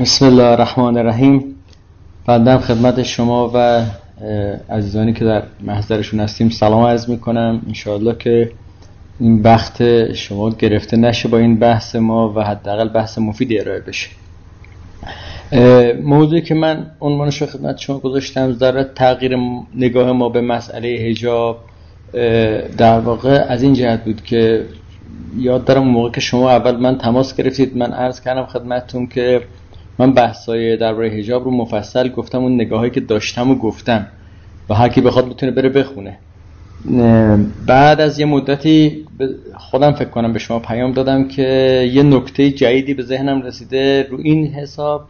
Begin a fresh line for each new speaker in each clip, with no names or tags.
بسم الله الرحمن الرحیم. بندم خدمت شما و عزیزانی که در محضرشون هستیم سلام عرض می‌کنم. انشاءالله که این وقت شما گرفته نشه با این بحث ما و حداقل بحث مفیدی ارائه بشه. موضوعی که من عنوانش رو خدمت شما گذاشتم ذره تغییر نگاه ما به مسئله هجاب در واقع از این جهت بود که یاد دارم موقع که شما اول من تماس گرفتید. من عرض کردم خدمتتون که من بحثای درباره حجاب رو مفصل گفتم اون نگاهی که داشتم و گفتم. و هر کی بخواد می‌تونه بره بخونه. بعد از یه مدتی خودم فکر کنم به شما پیام دادم که یه نکته جدیدی به ذهنم رسیده. رو این حساب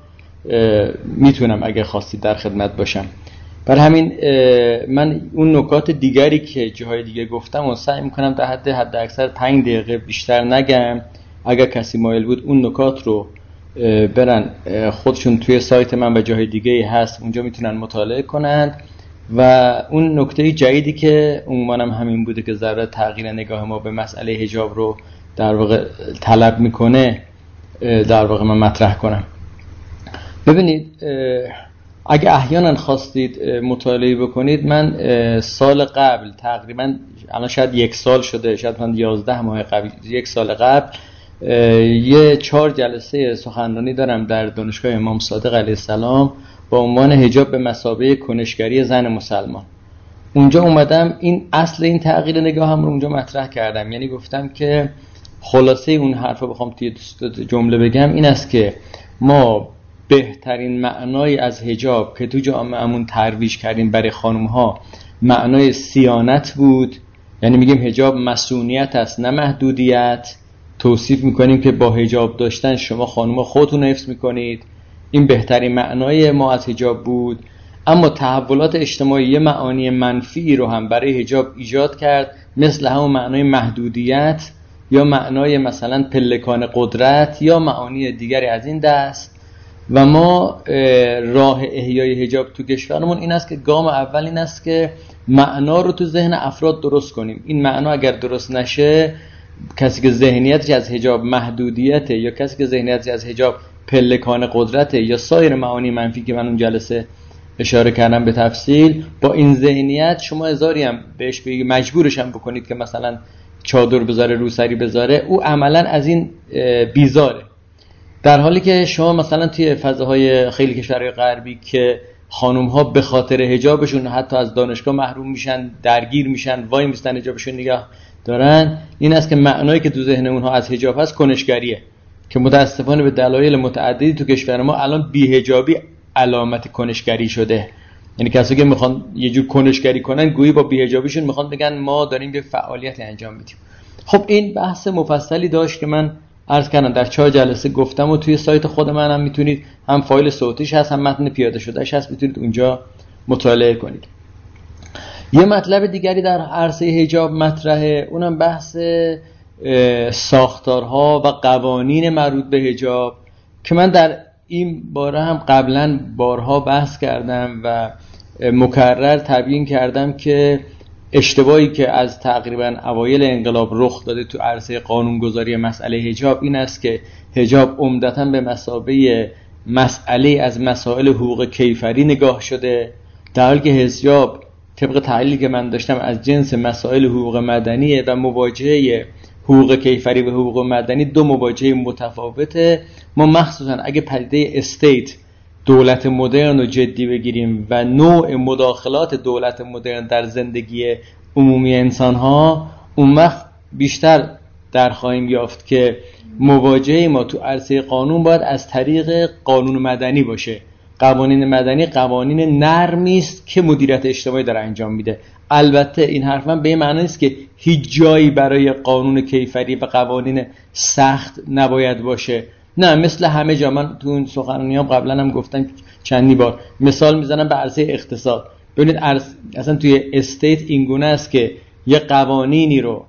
می‌تونم اگه خواستید در خدمت باشم. بر همین من اون نکات دیگری که جاهای دیگه گفتم و سعی می‌کنم در حد حد اکثر پنج دقیقه بیشتر نگم. اگر کسی مایل بود اون نکات رو برن خودشون توی سایت من و جاهای دیگه هست اونجا می‌تونن مطالعه کنند و اون نکته جدیدی که عموما همین بوده که ذره تغییر نگاه ما به مسئله هجاب رو در واقع طلب می‌کنه در واقع من مطرح کنم. ببینید اگه احیانا خواستید مطالعه بکنید من سال قبل تقریبا الان شاید یک سال شده شاید من یازده ماه قبل یک سال قبل یه چهار جلسه سخنرانی دارم در دانشگاه امام صادق علیه السلام با عنوان هجاب به مسابه کنشگری زن مسلمان. اونجا اومدم این اصل این تغییر نگاه هم رو اونجا مطرح کردم. یعنی گفتم که خلاصه اون حرف رو بخوام توی جمله بگم این است که ما بهترین معنای از هجاب که تو جامعهمون ترویج کردیم برای خانم ها معنای سیانت بود. یعنی میگیم هجاب مسئولیت است نه محدودیت. توصیف می‌کنیم که با هجاب داشتن شما خانم خودتون حفظ می‌کنید. این بهترین معنای ما از هجاب بود. اما تحولات اجتماعی یه معانی منفی رو هم برای هجاب ایجاد کرد مثل همون معنای محدودیت یا معنای مثلا پلکان قدرت یا معانی دیگری از این دست. و ما راه احیای هجاب تو کشورمون این است که گام اول این است که معنا رو تو ذهن افراد درست کنیم. این معنا اگر درست نشه کسی که ذهنیتش از هجاب محدودیته یا کسی که ذهنیتش از هجاب پلکان قدرته یا سایر معانی منفی که من اون جلسه اشاره کردم به تفصیل با این ذهنیت شما هزاری هم بهش بگی مجبورش هم بکنید که مثلا چادر بذاره روسری بذاره او عملا از این بیزاره. در حالی که شما مثلا توی فضاهای خیلی کشورهای غربی که خانوم ها به خاطر هجابشون حتی از دانشگاه محروم میشن درگیر میشن وای میستن هجابشون نگاه دارن این است که معنایی که تو ذهن اونها از هجاب هست کنشگریه. که متاسفانه به دلایل متعددی تو کشور ما الان بیهجابی علامت کنشگری شده. یعنی کسایی که می‌خوان یه جور کنشگری کنن گویی با بیهجابیشون می‌خوان بگن ما داریم یه فعالیت انجام میدیم. خب این بحث مفصلی داشت که من عرض کردم در چهار جلسه گفتم و توی سایت خود من هم می‌تونید هم فایل صوتیش هست هم متن پیاده شدهش هست می‌تونید اونجا مطالعه کنید. یه مطلب دیگری در عرصه هجاب مطرحه اونم بحث ساختارها و قوانین مربوط به هجاب که من در این باره هم قبلا بارها بحث کردم و مکرر تبیین کردم که اشتباهی که از تقریبا اوایل انقلاب رخ داده تو عرصه قانونگذاری مسئله هجاب این است که هجاب عمدتا به مسابه مسئله از مسائل حقوق کیفری نگاه شده در حالی که حجاب طبق تحلیلی که من داشتم از جنس مسائل حقوق مدنیه و مواجهه حقوق کیفری و حقوق مدنی دو مواجهه متفاوته. ما مخصوصا اگه پدیده استیت دولت مدرن رو جدی بگیریم و نوع مداخلات دولت مدرن در زندگی عمومی انسان ها اون وقت بیشتر در خواهیم یافت که مواجهه ما تو عرصه قانون باید از طریق قانون مدنی باشه. قوانین مدنی قوانین نرمی است که مدیریت اجتماعی داره انجام میده. البته این حرف من به این معنی است که هیچ جایی برای قانون کیفری و قوانین سخت نباید باشه. نه مثل همه جا. من تو اون سخنرانیام قبلا هم گفتم چندی بار. مثال می‌زنم به عرصه اقتصاد. ببینید اصلا توی استیت اینگونه است که یه قوانینی رو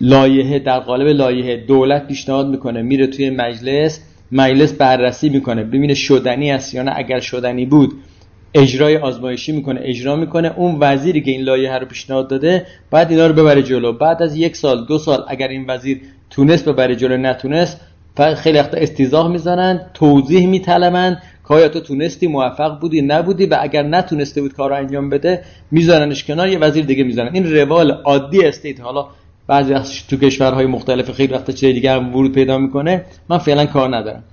لایحه در قالب لایحه دولت پیشنهاد می‌کنه میره توی مجلس مجلس بررسی می‌کنه ببینه شدنی است یا نه. اگر شدنی بود اجرای آزمایشی می‌کنه اجرا می‌کنه. اون وزیری که این لایحه رو پیشنهاد داده بعد اینا رو ببره جلو. بعد از یک سال دو سال اگر این وزیر تونست ببره جلو نتونست خیلی وقتا استیزاه می‌زنن توضیح میطلبن که تو تونستی موفق بودی نبودی؟ و اگر نتونسته بود کار رو انجام بده میذارنش کنار یه وزیر دیگه می‌ذارن. این روال عادی استیت حالا بعضی تو کشورهای مختلف خیلی وقتا چیز دیگه ورود پیدا می‌کنه. من فعلا کار ندارم.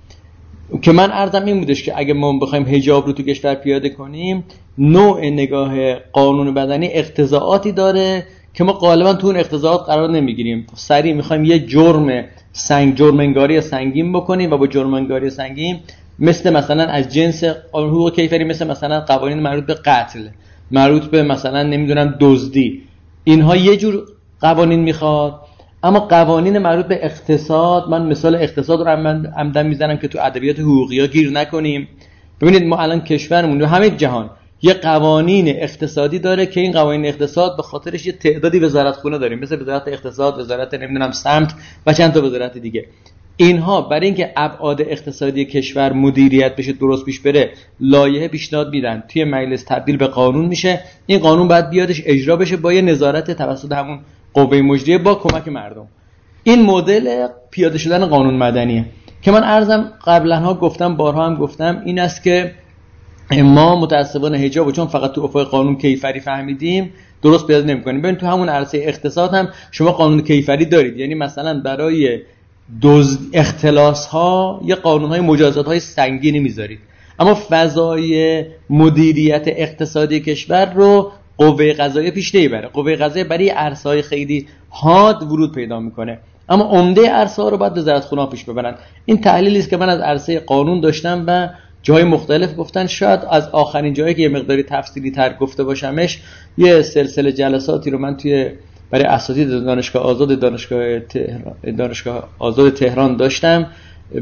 که من ارزم این بودش که اگه ما بخوایم هجاب رو تو کشور پیاده کنیم نوع نگاه قانون بدنی اقتضاعاتی داره که ما غالبا تو اون اقتضاعات قرار نمی‌گیریم. سریع می‌خوایم یه جرم سنگ جرمنگاری سنگین بکنیم و با جرمنگاری سنگین مثل مثلا از جنس حقوق کیفری مثل مثلا قوانین مربوط به قتل مربوط به مثلا نمی‌دونم دزدی. اینها یه جور قوانین می‌خواد. اما قوانین مربوط به اقتصاد من مثال اقتصاد رو عمدن می‌زنم که تو ادبیات حقوقی ها گیر نکنیم. ببینید ما الان کشورمون و همه جهان یه قوانین اقتصادی داره که این قوانین اقتصاد به خاطرش یه تعدادی وزارت خونه داریم. مثل وزارت اقتصاد وزارت نمی‌دونم سمت و چند تا وزارت دیگه. اینها برای اینکه ابعاد اقتصادی کشور مدیریت بشه درست پیش بره لایحه پیشنهاد میدن. توی مجلس تبدیل به قانون میشه. این قانون باید بیادش اجرا بشه با یه نظارت توسط همون قوه مجریه با کمک مردم. این مدل پیاده شدن قانون مدنیه. که من ارزم قبلا ها گفتم بارها هم گفتم این است که ما متاسفانه حجاب چون فقط تو افق قانون کیفری فهمیدیم درست پیاده نمی‌کنیم. ببین تو همون عرصه اقتصاد هم شما قانون کیفری دارید. یعنی مثلا برای دوز اختلاس ها یه قانون های مجازات های سنگینی می‌ذارید. اما فضای مدیریت اقتصادی کشور رو قوه قضاییه پیش نمی‌بره قوه قضاییه برای های خیلی حاد ورود پیدا می‌کنه. اما عمده عرصه ها رو باید وزارت خونه پیش ببرن. این تحلیلی است که من از عرصه قانون داشتم و جای مختلف گفتن شاید از آخرین جایی که یه مقداری تفصیلی تر گفته باشمش یه سلسله جلساتی رو من توی برای اساتید دانشگاه آزاد دانشگاه تهران دانشگاه آزاد تهران داشتم.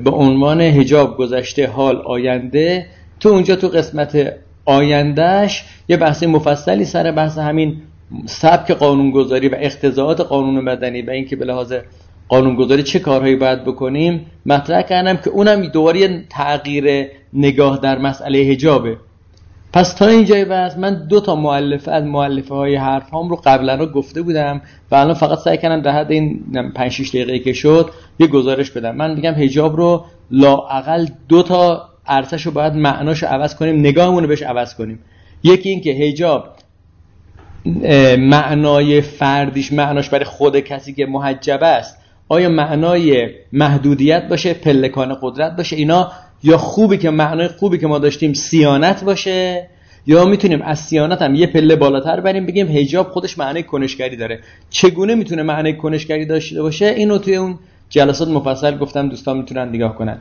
به عنوان هجاب گذشته حال آینده تو اونجا تو قسمت آیندهش یه بحث مفصلی سر بحث همین سبک قانونگذاری و اقتضاعات قانون مدنی و اینکه به لحاظ قانونگذاری چه کارهایی باید بکنیم مطرح کردم که اونم دوباره تغییر نگاه در مسئله هجابه پس تا اینجای بحث من دو تا معلفه از معلفه های حرف هم رو قبلا رو گفته بودم و الان فقط سعی کردم در حد این 5 6 دقیقه که شد یه گزارش بدم. من میگم هجاب رو لااقل دو تا ارتش رو باید معناش رو عوض کنیم نگاهمون رو بهش عوض کنیم. یکی این که هجاب معنای فردیش معناش برای خود کسی که محجبه است آیا معنای محدودیت باشه پلکان قدرت باشه؟ اینا یا خوبی که معنای خوبی که ما داشتیم سیانت باشه یا می‌تونیم از سیانت هم یه پله بالاتر بریم بگیم هجاب خودش معنای کنشگری داره. چگونه می‌تونه معنای کنشگری داشته باشه؟ اینو توی اون جلسات مفصل گفتم دوستان می‌تونن نگاه کنن.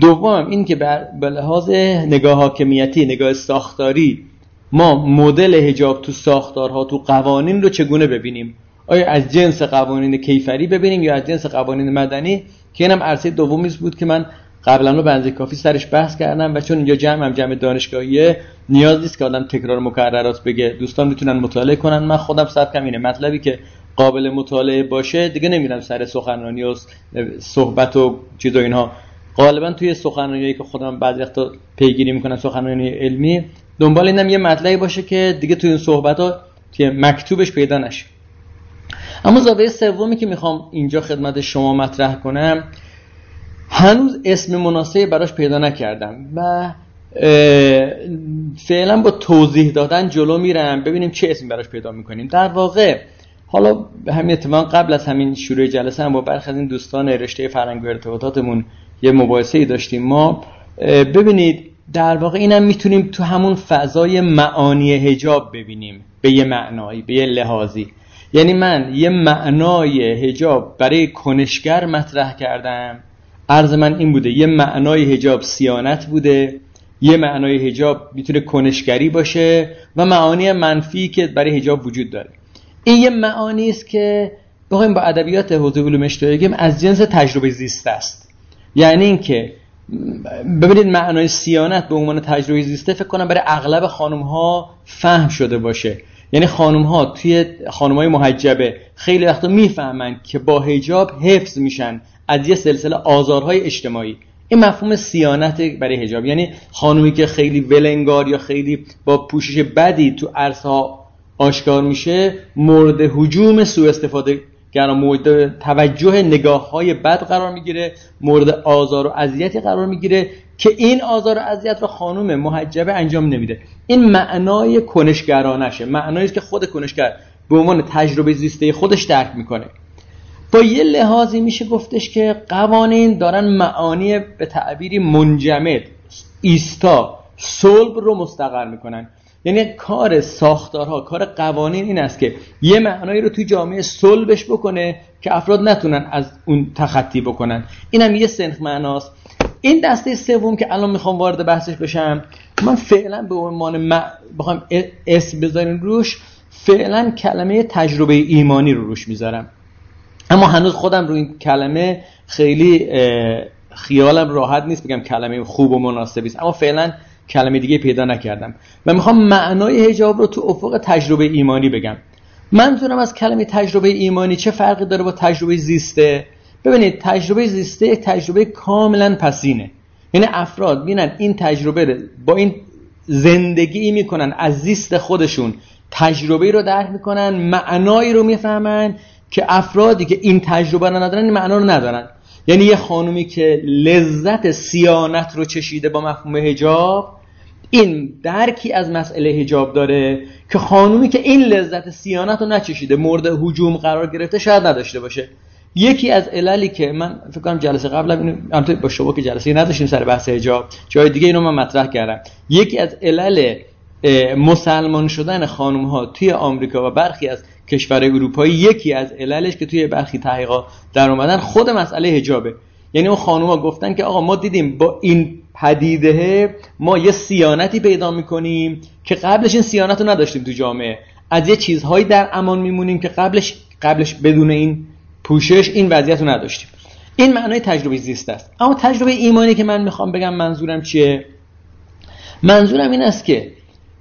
دوم این که به لحاظ نگاه حاکمیتی نگاه ساختاری ما مدل هجاب تو ساختارها تو قوانین رو چگونه ببینیم؟ آیا از جنس قوانین کیفری ببینیم یا از جنس قوانین مدنی؟ که اینم عرصه دومی بود که من قبلا رو بنزه کافی سرش بحث کردم و چون اینجا جمع هم جمع دانشگاهیه نیاز نیست که آدم تکرار مکررات بگه. دوستان می‌تونن مطالعه کنن. من خودم سبکم اینه. مطلبی که قابل مطالعه باشه دیگه نمیرم سر سخنرانی و صحبت و چیز و اینها. غالبا توی سخنرانیایی که خودم بعضی وقتا پیگیری می‌کنم سخنرانی علمی دنبال اینم یه مطلبی باشه که دیگه توی این صحبت ها توی مکتوبش پیدا نشه. اما زاویه سومی که می‌خوام اینجا خدمت شما مطرح کنم هنوز اسم مناسبی براش پیدا نکردم و فعلا با توضیح دادن جلو میرم ببینیم چه اسمی براش پیدا می‌کنیم. در واقع حالا همین اتفاق قبل از همین شروع جلسه هم با برخی از این دوستان رشته فرهنگ و ارتباطاتمون یه مباحثه ای داشتیم ما. ببینید در واقع اینم می‌تونیم تو همون فضای معانی هجاب ببینیم به یه معنایی به یه لحاظی. یعنی من یه معنای هجاب برای کنشگر مطرح کردم. عرض من این بوده یه معنای هجاب سیانت بوده. یه معنای هجاب می‌تونه کنشگری باشه و معانی منفی که برای هجاب وجود داره. این یه معانی است که بخوایم با ادبیات حوزه علوم اجتماعی از جنس تجربه زیست است. یعنی اینکه ببینید معنای سیانت به عنوان تجربه زیسته فکر کنم برای اغلب خانم ها فهم شده باشه. یعنی خانم ها توی خانم های محجبه خیلی وقتا می‌فهمن که با هجاب حفظ میشن از یه سلسله آزارهای اجتماعی. این مفهوم سیانت برای هجاب یعنی خانومی که خیلی ولنگار یا خیلی با پوشش بدی تو عرصه آشکار میشه مورد حجوم سوء استفاده گرا مورد توجه نگاه های بد قرار می‌گیره مورد آزار و اذیتی قرار می‌گیره که این آزار و اذیت رو خانم محجبه انجام نمیده. این معنای کنشگرانشه معنایی که خود کنشگر به عنوان تجربه زیسته خودش درک می‌کنه. با یه لحاظی میشه گفتش که قوانین دارن معانی به تعبیری منجمد ایستا صلب رو مستقر می‌کنن. یعنی کار ساختارها کار قوانین این است که یه معنایی رو توی جامعه صلبش بکنه که افراد نتونن از اون تخطی بکنن. اینم یه سنخ معناست. این دسته سوم که الان می‌خوام وارد بحثش بشم من فعلا به عنوان بخوام اسم بذاریم روش فعلا کلمه تجربه ایمانی رو روش می‌ذارم. اما هنوز خودم رو این کلمه خیلی خیالم راحت نیست بگم کلمه خوب و مناسبی است. اما فعلا کلمه دیگه پیدا نکردم. و می‌خوام معنای حجاب رو تو افق تجربه ایمانی بگم. منظورم از کلمه تجربه ایمانی چه فرقی داره با تجربه زیسته؟ ببینید تجربه زیسته تجربه کاملا پسینه. یعنی افراد بینن این تجربه با این زندگی می‌کنن از زیست خودشون تجربه رو درک می‌کنن معنایی رو می‌فهمن که افرادی که این تجربه رو ندارن این معنا رو ندارن. یعنی یه خانومی که لذت سیانت رو چشیده با مفهوم هجاب این درکی از مسئله هجاب داره که خانومی که این لذت سیانت رو نچشیده مورد حجوم قرار گرفته شاید نداشته باشه. یکی از عللی که من فکر کنم جلسه قبل اینو با شما که جلسه نداشتیم سر بحث حجاب جای دیگه اینو من مطرح کردم. یکی از علل مسلمان شدن خانم ها توی آمریکا و برخی از کشورهای اروپایی یکی از عللش که توی برخی تحقیقات در اومدن خود مسئله حجابه. یعنی اون ها گفتن که آقا ما دیدیم با این پدیده ما یه سیانتی پیدا می‌کنیم که قبلش این سیانت رو نداشتیم تو جامعه. از یه چیزهایی در امان میمونیم که قبلش قبلش بدون این پوشش این وضعیت رو نداشتیم. این معنای تجربه زیست است. اما تجربه ایمانی که من می‌خوام بگم منظورم چیه؟ منظورم این است که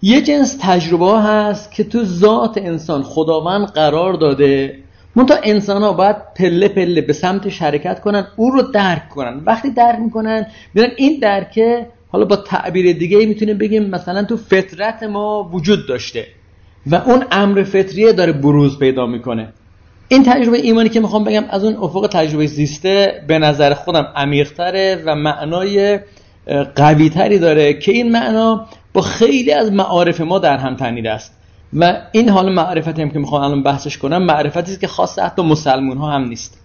یه جنس تجربه هست که تو ذات انسان خداوند قرار داده. منتها انسان ها باید پله پله به سمت حرکت کنن او رو درک کنن. وقتی درک می‌کنن میرن این درکه حالا با تعبیر دیگه می‌تونیم بگیم مثلا تو فطرت ما وجود داشته و اون امر فطریه داره بروز پیدا می‌کنه. این تجربه ایمانی که می‌خوام بگم از اون افق تجربه زیسته به نظر خودم عمیقتره و معنای قویتری داره که این معنا با خیلی از معارف ما در هم تنیده است. و این حال معرفتی هم که می‌خوام الان بحثش کنم معرفتی است که خاص حتی مسلمون ها هم نیست.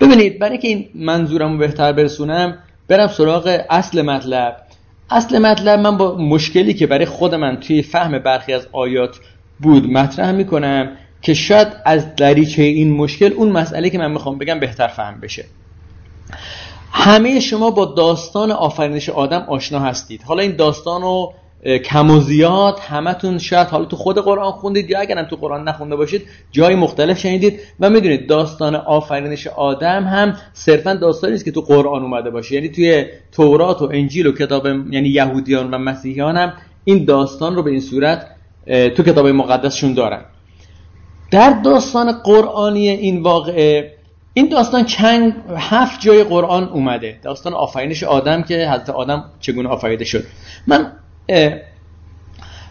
ببینید برای که این منظورم رو بهتر برسونم برم سراغ اصل مطلب. اصل مطلب من با مشکلی که برای خود من توی فهم برخی از آیات بود مطرح می‌کنم که شاید از دریچه این مشکل اون مسئله که من می‌خوام بگم بهتر فهم بشه. همه شما با داستان آفرینش آدم آشنا هستید. حالا این داستان رو کم و زیاد همتون شاید حالا تو خود قرآن خوندید یا اگرم تو قرآن نخونده باشید جای مختلف شنیدید. و می‌دونید داستان آفرینش آدم هم صرفا داستانی است که تو قرآن اومده باشه. یعنی توی تورات و انجیل و کتاب یعنی یهودیان و مسیحیان هم این داستان رو به این صورت تو کتاب مقدسشون دارن. در داستان قرآنی این واقعه این داستان چند هفت جای قرآن اومده. داستان آفرینش آدم که حضرت آدم چگونه آفریده شد. من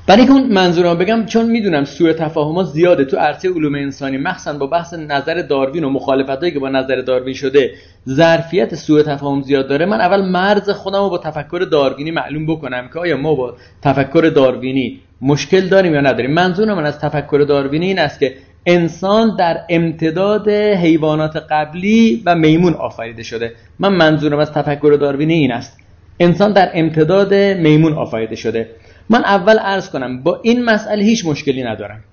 برای اون منظورم بگم چون می‌دونم سوء تفاهم زیاده تو عرصه علوم انسانی مخصوصا با بحث نظر داروین و مخالفتایی که با نظر داروین شده ظرفیت سوء تفاهم زیاد داره. من اول مرز خودم رو با تفکر داروینی معلوم بکنم که آیا ما با تفکر داروینی مشکل داریم یا نداریم. منظور من از تفکر داروینی این است که انسان در امتداد حیوانات قبلی و میمون آفریده شده. من منظورم از تفکر داروینی این است. انسان در امتداد میمون آفریده شده. من اول عرض کنم با این مسئله هیچ مشکلی ندارم.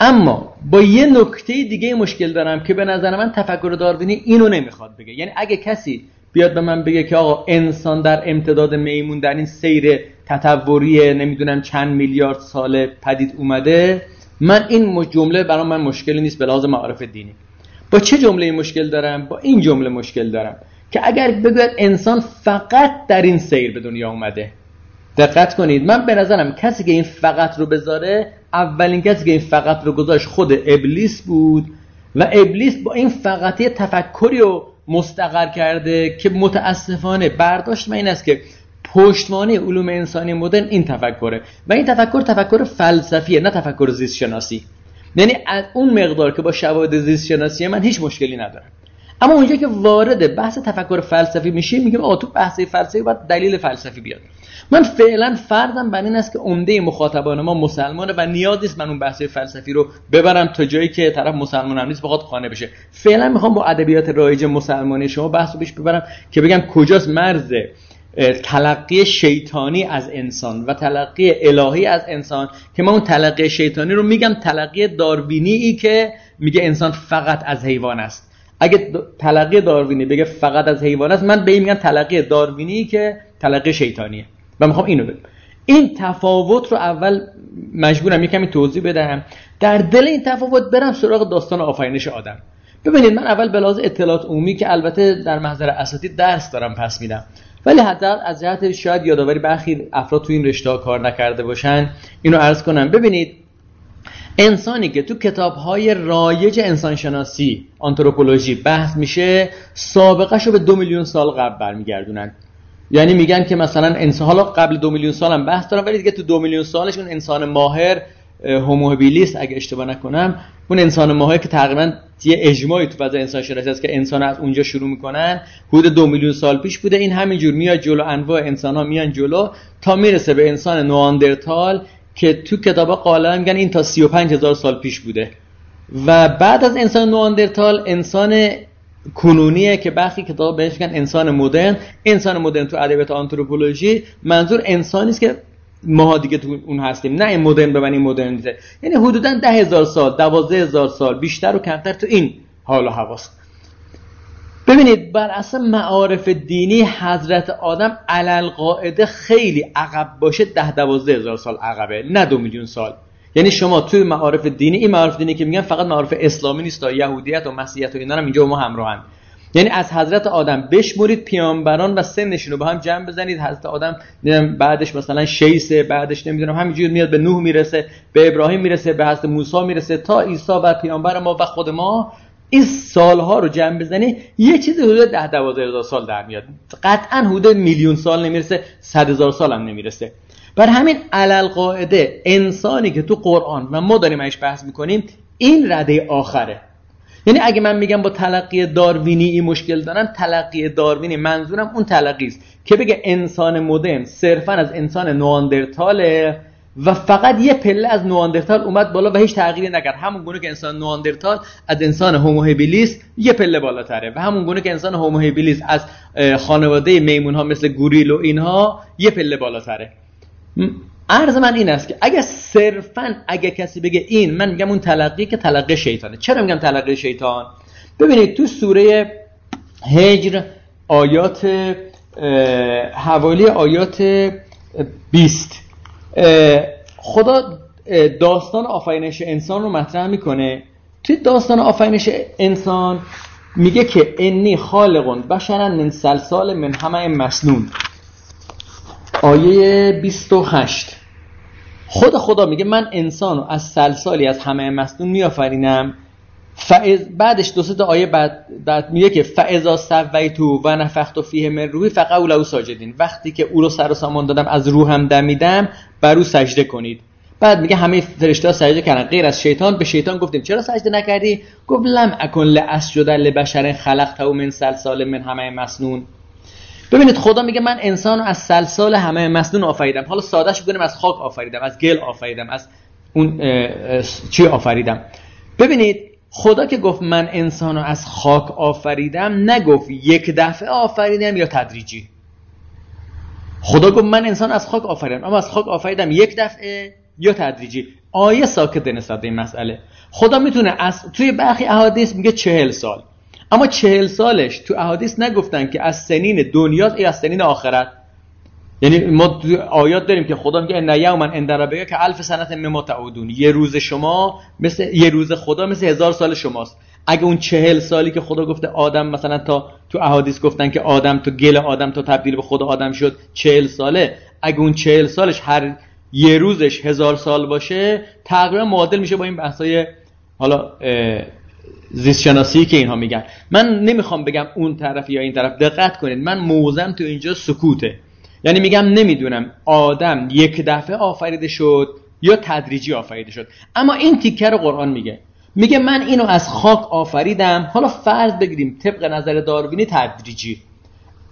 اما با یه نکته دیگه مشکل دارم که به نظر من تفکر داروینی اینو نمی‌خواد بگه. یعنی اگه کسی بیاد به من بگه که آقا انسان در امتداد میمون در این سیر تطوری نمی‌دونم چند میلیارد سال پدید اومده من این جمله برای من مشکلی نیست به لحاظ معارف دینی. با چه جمله مشکل دارم؟ با این جمله مشکل دارم که اگر بگوید انسان فقط در این سیر به دنیا اومده. دقت کنید. من به نظرم کسی که این فقط رو بذاره اولین کسی که این فقط رو گذاشت خود ابلیس بود و ابلیس با این فقطی تفکری رو مستقر کرده که متاسفانه برداشت من این است که پشتوانه علوم انسانی مدرن این تفکره. و این تفکر تفکر فلسفیه نه تفکر زیست شناسی یعنی از اون مقدار که با شواهد زیست شناسی من هیچ مشکلی ندارم. اما اونجا که وارد بحث تفکر فلسفی میشیم میگیم آقا تو بحث فلسفی باید دلیل فلسفی بیاد. من فعلا فردم بر این است که عمده مخاطبان ما مسلمانه و نیاز نیست من اون بحث فلسفی رو ببرم تا جایی که طرف مسلمان هم نیست بخواد خانه بشه. فعلا می‌خوام با ادبیات رایج مسلمانی شما بحث رو ببرم که بگم کجاست مرز تلقی شیطانی از انسان و تلقی الهی از انسان که من اون تلقی شیطانی رو میگم تلقی داروینی ای که میگه انسان فقط از حیوان است. اگه تلقی داروینی بگه فقط از حیوان است من به این میگم تلقی داروینی که تلقی شیطانیه. و می‌خوام اینو بگم. این تفاوت رو اول مجبورم یکمی توضیح بدهم. در دل این تفاوت برم سراغ داستان آفرینش آدم. ببینید من اول به اطلاعات عمومی که البته در محضر اساتید درس دارم پس میدم. ولی حتی از جهت شاید یادآوری برخی افراد تو این رشته کار نکرده باشن. اینو عرض کنم. ببینید انسانی که تو کتاب های رایج انسانشناسی آنتروپولوژی بحث میشه سابقه رو به دو میلیون سال قبل برمیگردونن. یعنی میگن که مثلا انسان حالا قبل دو میلیون سال هم بحث دارن ولی دیگه تو دو میلیون سالش اون انسان ماهر هوموبیلیست اگه اشتباه نکنم اون انسان ماهر که تقریبا یه اجماعی تو فضا انسان شناسی است که انسان از اونجا شروع می‌کنن حدود دو میلیون سال پیش بوده. این همینجور میاد جلو انواع انسان ها میان جلو تا می‌رسه به انسان نواندرتال که تو کتابا قالا میگن این تا 35 هزار سال پیش بوده. و بعد از انسان نواندرتال انسان کنونیه که برخی کتاب بهش میگن انسان مدرن. انسان مدرن تو ادبیات آنتروپولوژی منظور انسانی است که ما دیگه تو اون هستیم. نه این مدرن ببینیم مدرنیته یعنی حدودا ده هزار سال دوازده هزار سال بیشتر و کمتر تو این حال و حواست. ببینید بر اساس معارف دینی حضرت آدم علل قاعده خیلی عقب باشه ده دوازده هزار سال عقبه نه دو میلیون سال. یعنی شما توی معارف دینی این معارف دینی که میگن فقط معارف اسلامی نیست تا یهودیت و مسیحیت و اینا هم اینجا ما همراهن. یعنی از حضرت آدم بشمرید پیامبران و سنشون رو با هم جمع بزنید. حضرت آدم بعدش مثلا شیسه بعدش نمی‌دونم همینجور میاد به نوح می‌رسه به ابراهیم می‌رسه به حضرت موسی می‌رسه تا عیسی و پیامبر ما و خود ما این سالها رو جمع بزنی یه چیزی حدود ده دوازده هزار سال در میاد. قطعا حدود میلیون سال نمی‌رسه صد هزار سال هم نمی‌رسه. بر همین علل قاعده انسانی که تو قرآن و ما داریم بحث می‌کنیم این رده آخره. یعنی اگه من میگم با تلقی داروینی این مشکل دارم تلقی داروینی منظورم اون تلقی است که بگه انسان مدرن صرفا از انسان نواندرتاله و فقط یه پله از نواندرتال اومد بالا و هیچ تغییری نکرد. همون گونه که انسان نواندرتال از انسان هوموهبیلیس یه پله بالاتره و همون گونه که انسان هوموهبیلیس از خانواده میمون ها مثل گوریل و اینها یه پله بالاتره. عرض من این است که اگه صرفا اگه کسی بگه این من میگم اون تلقی که تلقی شیطانه. چرا میگم تلقی شیطان؟ ببینید تو سوره هجر آیات حوالی آیات 20 خدا داستان آفرینش انسان رو مطرح می‌کنه. توی داستان آفرینش انسان میگه که انی خالقون بشرن من سلسال من همه مسنون. آیه 28 خود خدا میگه من انسان رو از سلسالی از همه مسنون میآفرینم. فعز بعدش دو تا آیه بعد, بعد میگه که فعزا سویتو و نفخت فیه من روحی فقط او ساجدین. وقتی که او رو سر و سامان دادم از روحم دمیدم بر او سجده کنید. بعد میگه همه فرشته ها سجده کردن. غیر از شیطان به شیطان گفتیم چرا سجده نکردی؟ گفت لم اکن لاسجد لبشر خلقته من سلسال من همه مسنون ببینید خدا میگه من انسان از سلسال همه مسنون آفریدم. حالا سادهش بگیم از خاک آفریدم از گل آفریدم از اون چی آفریدم. ببینید خدا که گفت من انسان رو از خاک آفریدم نگفت یک دفعه آفریدم یا تدریجی. خدا گفت من انسان از خاک آفریدم اما از خاک آفریدم یک دفعه یا تدریجی. آیه ساکت نسبت این مسئله. خدا می‌تونه از توی برخی احادیث میگه چهل سال. اما چهل سالش تو احادیث نگفتن که از سنین دنیا ای از سنین آخرت. یعنی ما آیات داریم که خدا میگه ان یوما عند که الف سنت مما تعودون. یه روز شما مثل یه روز خدا مثل هزار سال شماست. اگه اون چهل سالی که خدا گفته آدم مثلا تا تو احادیث گفتن که آدم تو گل آدم تا تبدیل به خدا آدم شد چهل ساله. اگه اون چهل سالش هر یه روزش هزار سال باشه تقریبا معادل میشه با این بحثای حالا زیست شناسی که اینها میگن. من نمی‌خوام بگم اون طرف یا این طرف. دقت کنید من موزم تو اینجا سکوته. یعنی میگم نمی‌دونم آدم یک دفعه آفریده شد یا تدریجی آفریده شد. اما این تیکه رو قرآن میگه. میگه من اینو از خاک آفریدم. حالا فرض بگیریم طبق نظر داروینی تدریجی.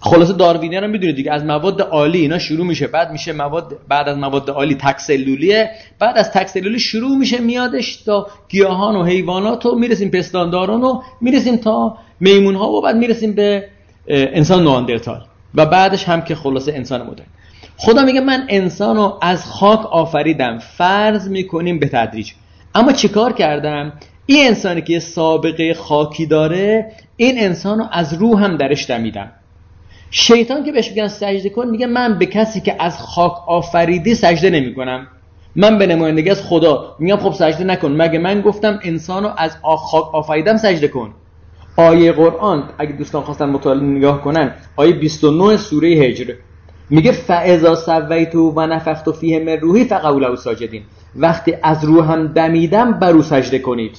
خلاصه داروینی رو می‌دونید دیگه از مواد عالی اینا شروع میشه. بعد میشه مواد بعد از مواد عالی تکسلولیه بعد از تکسلولی شروع میشه میادش تا گیاهان و حیوانات و می‌رسیم پستانداران و می‌رسیم تا میمون ها و بعد می‌رسیم به انسان نواندرتال و بعدش هم که خلاصه انسان مدرن. خدا میگه من انسان رو از خاک آفریدم فرض می‌کنیم به تدریج. اما چیکار کردم؟ این انسانی که یه سابقه خاکی داره این انسان رو از روح هم درش دمیدم. شیطان که بهش میگن سجده کن میگه من به کسی که از خاک آفریدی سجده نمی کنم من به نمایندگی از خدا. میگم خب سجده نکن. مگه من گفتم انسان رو از خاک آفریدم سجده کن؟ آیه قرآن اگه دوستان خواستن مطالعه نگاه کنن آیه 29 سوره هجر. میگه فاذا سویتو و نفخت فیه من روحی فقولوا ساجدین وقتی از روحم دمیدم بر او سجده کنید.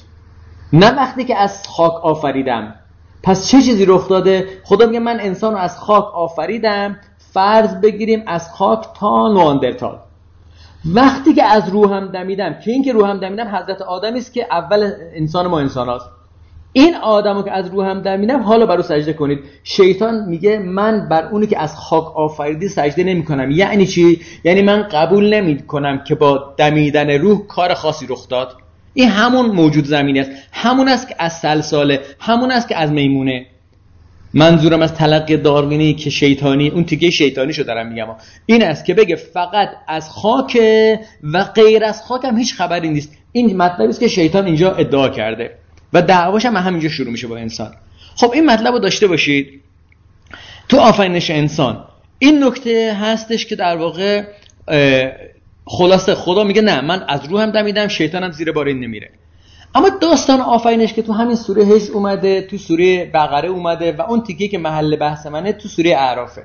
نه وقتی که از خاک آفریدم. پس چه چیزی رخ داده؟ خدا میگه من انسان رو از خاک آفریدم فرض بگیریم از خاک تا نواندرتال وقتی که از روحم دمیدم که این که روحم دمیدم حضرت آدمی است که اول انسان ما انسان هست. این آدمو که از روحم دمیدم حالا برو سجده کنید. شیطان میگه من بر اونی که از خاک آفریدی سجده نمی کنم یعنی چی؟ یعنی من قبول نمی کنم که با دمیدن روح کار خاصی رخ داد. این همون موجود زمینی است. همون است که از سلساله همون است که از میمونه. منظورم از تلقی داروینی که شیطانی اون تیکه شیطانی شو دارم میگم. این است که بگه فقط از خاک و غیر از خاک هم هیچ خبری نیست. این مطلبی است که شیطان اینجا ادعا کرده. و دعواش هم همینجا شروع میشه با انسان. خب این مطلب رو داشته باشید. تو آفرینش انسان. این نکته هستش که در واقع خلاصه خدا میگه نه من از روحم دمیدم شیطانم زیر بار این نمیره. اما داستان آفرینش که تو همین سوره هج اومده تو سوره بقره اومده و اون تیکه که محل بحث منه تو سوره اعرافه.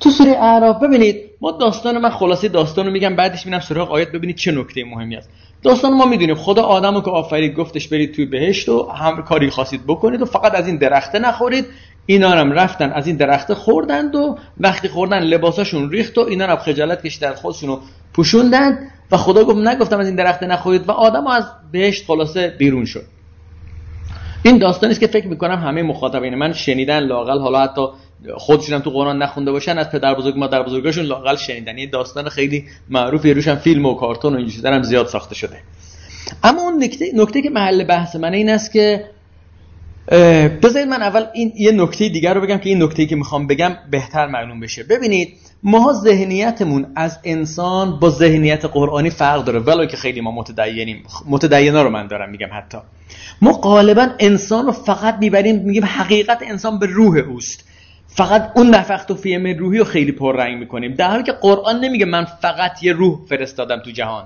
تو سوره اعراف ببینید ما داستان من خلاصه داستان رو میگم بعدش میرم سراغ آیات ببینید چه نکته مهمی است. داستان ما می‌دونیم خدا آدمو که آفرید گفتش برید توی بهشت و هم کاری خواستید بکنید و فقط از این درخته نخورید. اینا هم رفتن از این درخته خوردند و وقتی خوردن لباساشون ریخت و اینا هم خجالت کشیدن خودشونو پوشوندن و خدا گفت نگفتم از این درخته نخورید و آدم از بهشت خلاصه بیرون شد. این داستانی است که فکر می‌کنم همه مخاطبین من شنیدن لاقل حالا حتی خودشون هم تو قرآن نخونده باشن از پدر بزرگ مادر بزرگاشون لاقل شنیدن. این داستان خیلی معروفی روش هم فیلم و کارتون و اینجوری هم زیاد ساخته شده. اما اون نکته, نکته که محل بحث من این است که بذارید من اول این یه نکته دیگر رو بگم که این نکته که می‌خوام بگم بهتر معلوم بشه. ببینید ما ذهنیتمون از انسان با ذهنیت قرآنی فرق داره ولو که خیلی ما متدینیم. متدینا رو من دارم میگم حتی. ما غالبا انسان رو فقط می‌بریم میگیم حقیقت انسان به روح اوست. فقط اون نفخت و فیم روحی رو خیلی پررنگ می‌کنیم. در حالی که قرآن نمیگه من فقط یه روح فرستادم تو جهان.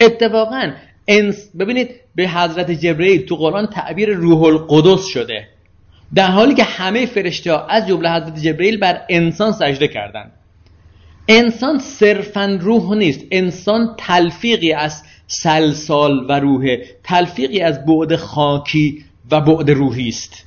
اتفاقا انس ببینید به حضرت جبرئیل تو قرآن تعبیر روح القدس شده. در حالی که همه فرشته ها از جمله حضرت جبرئیل بر انسان سجده کردند. انسان صرفا روح نیست. انسان تلفیقی از سلسال و روحه تلفیقی از بعد خاکی و بعد روحی است.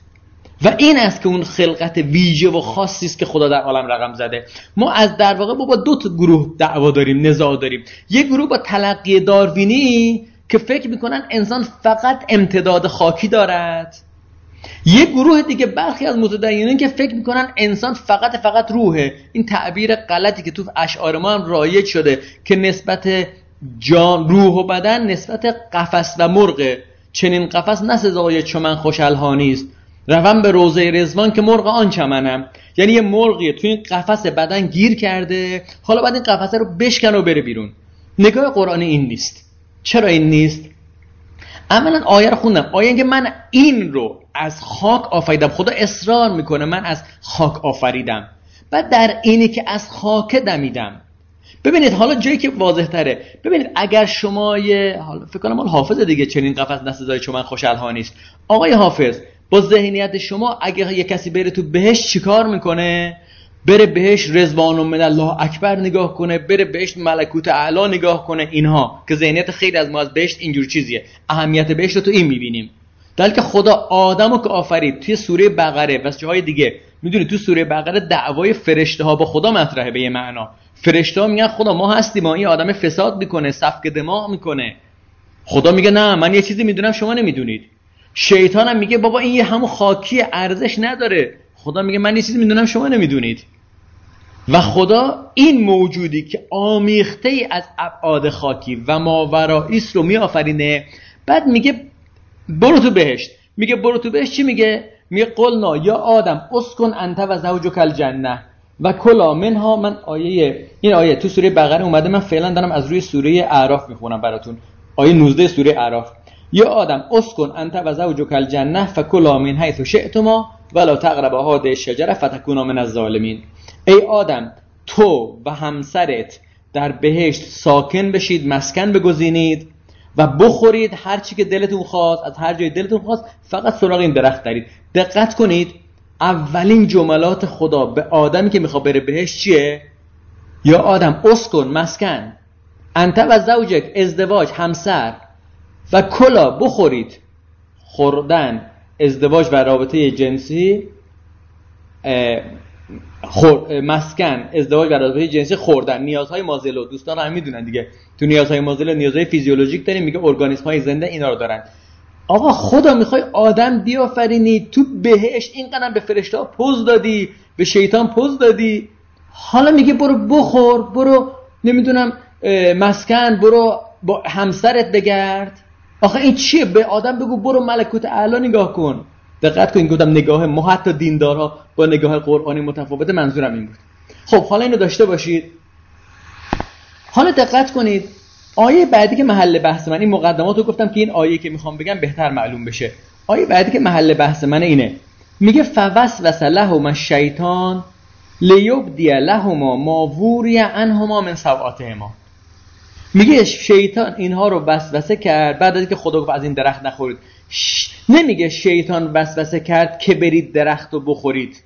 و این است که اون خلقت ویژه و خاصی است که خدا در عالم رقم زده. ما از در واقع با دو تا گروه دعوا داریم نزاع داریم. یک گروه با تلقی داروینی که فکر می‌کنن انسان فقط امتداد خاکی دارد. یک گروه دیگه برخی از متدینین که فکر می‌کنن انسان فقط فقط روحه. این تعبیر غلطی که تو اشعار ما هم رایج شده که نسبت جان روح و بدن نسبت قفس و مرغه. چنین قفس نه چمن خوشالها نیست روم به روزه رزوان که مرغ آن چمنم یعنی یه مرغیه توی این قفس بدن گیر کرده. حالا بعد این قفسه رو بشکن و بره بیرون. نگاه قرآنی این نیست. چرا این نیست؟ اولا آیه رو خوندم. آیه که من این رو از خاک آفریدم. خدا اصرار می‌کنه من از خاک آفریدم. بعد در اینی که از خاک دمیدم. ببینید حالا جایی که واضح تره ببینید اگر شما یه حالا فکر کنم حافظ دیگه چنین قفس نسزای چون من خوشحال نیست. آقای حافظ با ذهنیت شما اگر یه کسی بره تو بهش چیکار می‌کنه؟ بره بهش رزوان و من الله اکبر نگاه کنه بره بهش ملکوت اعلا نگاه کنه. اینها که ذهنیت خیلی از ما از بهشت اینجور چیزیه. اهمیت بهشت رو تو این می‌بینیم. در که خدا آدمو که آفرید توی سوره بقره و جاهای دیگه می‌دونی تو سوره بقره دعوای فرشته ها با خدا مطرحه به یه معنا. فرشته میگن خدا ما هستیم ما این آدم فساد می‌کنه سفک دماغ می‌کنه. خدا میگه نه من یه چیزی می‌دونم شما نمی‌دونید. شیطان هم میگه بابا این یه همون خاکی ارزش نداره. خدا میگه من یه چیزی می‌دونم شما نمی‌دونید. و خدا این موجودی که آمیخته ای از ابعاد خاکی و ماوراییست رو میآفرینه بعد میگه برو تو بهشت. میگه برو تو بهشت چی میگه؟ میگه قلنا یا آدم اسکن انت و زوجک الجنه. و کلا منها من آیه این آیه تو سوره بقره اومده من فعلا دارم از روی سوره اعراف می‌خونم براتون. آیه 19 سوره اعراف. یا آدم اسکن انت و زوجک الجنه فکلا من حیث شئتما. ولا تقربا هذه الشجره فتكونا من الظالمین ای آدم تو و همسرت در بهشت ساکن بشید مسکن بگزینید و بخورید هر چی که دلتون خواست از هر جای دلتون خواست فقط سراغ این درخت دارید دقت کنید اولین جملات خدا به آدمی که می‌خواد بره بهش چیه؟ یا آدم اسکن مسکن. انت و زوجک ازدواج همسر. و کلا بخورید. خوردن ازدواج و رابطه جنسی خور... مسکن ازدواج و رابطه جنسی خوردن. نیازهای مازلو دوستان هم می‌دونن دیگه. تو نیازهای مازلو نیازهای فیزیولوژیک داریم. میگه ارگانیسم های زنده اینا رو دارن. آقا خدا می‌خوای آدم بیافرینی. تو بهش اینقدر به فرشته ها پوز دادی به شیطان پوز دادی. حالا میگه برو بخور برو نمی‌دونم مسکن برو با همسرت بگرد. آخه این چیه؟ به آدم بگو برو ملکوت اعلا نگاه کن. دقت کنید گفتم نگاه ما حتی دیندارها با نگاه قرآنی متفاوت منظورم این بود. خب حالا اینو داشته باشید. حالا دقت کنید. آیه بعدی که محل بحث من این مقدمات رو گفتم که این آیه که می‌خوام بگم بهتر معلوم بشه. آیه بعدی که محل بحث من اینه. میگه فوسوس لهما الشیطان لیبدی لهما ما ووری عنهما من سوآتهما. میگه شیطان اینها رو وسوسه کرد. بعد از اینکه خدا گفت از این درخت نخورید. نمیگه شیطان وسوسه کرد که برید درخت رو بخورید.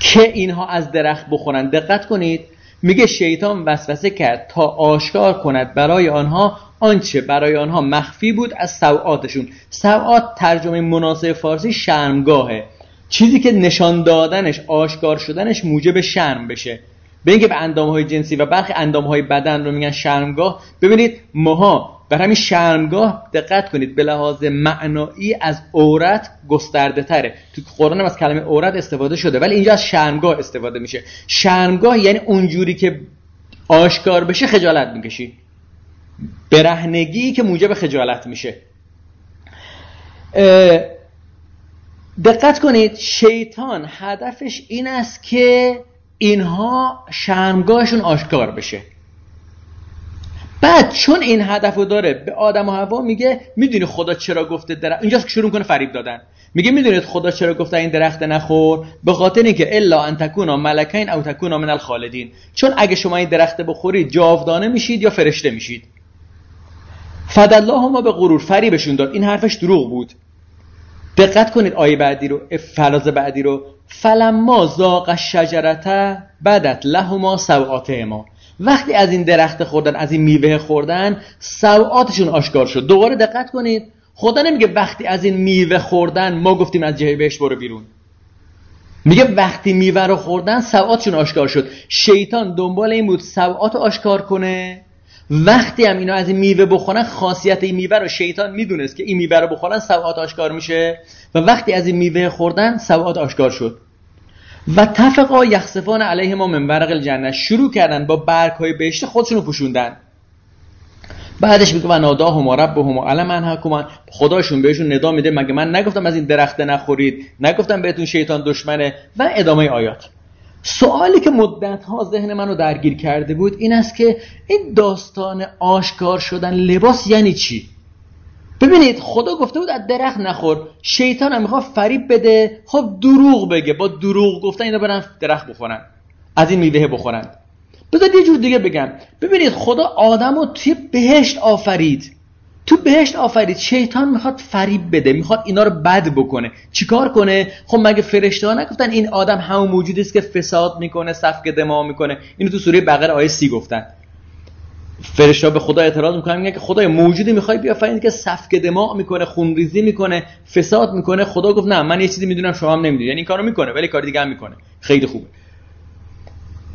که اینها از درخت بخورند دقت کنید. میگه شیطان وسوسه کرد تا آشکار کند برای آنها. آنچه برای آنها مخفی بود از سوعاتشون. سوعات ترجمه مناسب فارسی شرمگاهه. چیزی که نشان دادنش آشکار شدنش موجب شرم بشه. به اینکه به اندام های جنسی و برخی اندام های بدن رو میگن شرمگاه ببینید ماها بر همین شرمگاه دقت کنید به لحاظ معنایی از عورت گسترده تره. تو قرآن هم از کلمه عورت استفاده شده ولی اینجا از شرمگاه استفاده میشه. شرمگاه یعنی اونجوری که آشکار بشه خجالت می‌کشی. برهنگی که موجب خجالت میشه. دقت کنید شیطان هدفش این است که اینها شرمگاهشون آشکار بشه. بعد چون این هدف رو داره به آدم و هوا میگه می‌دونی خدا چرا گفته درخت؟ اینجا شروع کنه فریب دادن. میگه می‌دونید خدا چرا گفته این درخت نخور؟ به خاطر اینکه الا ان تکونا ملکین او تکونا من الخالدین. چون اگه شما این درخت بخورید جاودانه میشید یا فرشته میشید. فدالله ما به غرور فریبشون داد. این حرفش دروغ بود. دقت کنید آیه بعدی رو فراز بعدی رو. فلما زاق الشجرته بدت لهما ما وقتی از این درخت خوردن از این میوه خوردن سوعاتشون آشکار شد. دوباره دقت کنید. خدا نمیگه وقتی از این میوه خوردن ما گفتیم از جهه بهش برو بیرون. میگه وقتی میوه رو خوردن سوعاتشون آشکار شد. شیطان دنبال این بود سوعات آشکار کنه. وقتی هم اینا از این میوه بخورن خاصیت این میوه رو شیطان می‌دونست که این میوه رو بخورن سوعات آشکار میشه. و وقتی از این میوه خوردن سوعات آشکار شد. و تفقا یخصفان علیه ما من ورق الجنه شروع کردن با برگ های بهشت خودشونو پوشوندن. بعدش میگه و نادا هم رب هم علم من خداشون بهشون ندا میده مگه من نگفتم از این درخت نخورید؟ نگفتم بهتون شیطان دشمنه. و ادامه آیات. سوالی که مدت ها ذهن منو درگیر کرده بود این است که این داستان آشکار شدن لباس یعنی چی؟ ببینید خدا گفته بود از درخت نخور شیطان هم می‌خواد فریب بده خب دروغ بگه با دروغ گفتن اینا برن درخت بخورن از این میوه بخورن. بذار یه جور دیگه بگم. ببینید خدا آدم رو توی بهشت آفرید. تو بهشت آفرید. شیطان می‌خواد فریب بده می‌خواد اینا رو بد بکنه. چیکار کنه؟ خب مگه فرشته ها نگفتن این آدم همون موجودی است که فساد می‌کنه سفک دماغ می‌کنه؟ اینو تو سوره بقره آیه سی گفتن. فرشته به خدا اعتراض می‌کنن میگن که خدای موجودی می‌خوای بیافرینی که سفک دماغ می‌کنه خونریزی می‌کنه فساد می‌کنه. خدا گفت نه من یه چیزی می‌دونم شما هم نمی‌دونی. یعنی این کارو می‌کنه ولی کار دیگه هم می‌کنه. خیلی خوبه.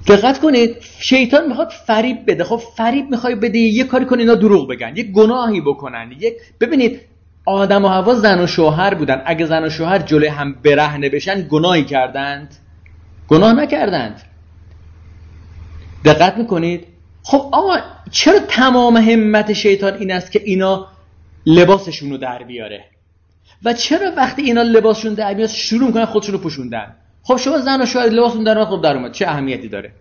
دقت کنید شیطان می‌خواد فریب بده. خب فریب می‌خوای بده یه کاری کنی اینا دروغ بگن. یه گناهی بکنن. یک ببینید آدم و هوا زن و شوهر بودن. اگه زن و شوهر جلوی هم برهنه بشن گناهی کردند. گناه نکردند. دقت می‌کنید؟ خب آقا چرا تمام همت شیطان این است که اینا لباسشون رو در بیاره؟ و چرا وقتی اینا لباسشون در بیاد شروع می‌کنن خودشون رو پوشوندن؟ خب شما زن و شوهر لباسشون در خب در اومد. چه اهمیتی داره؟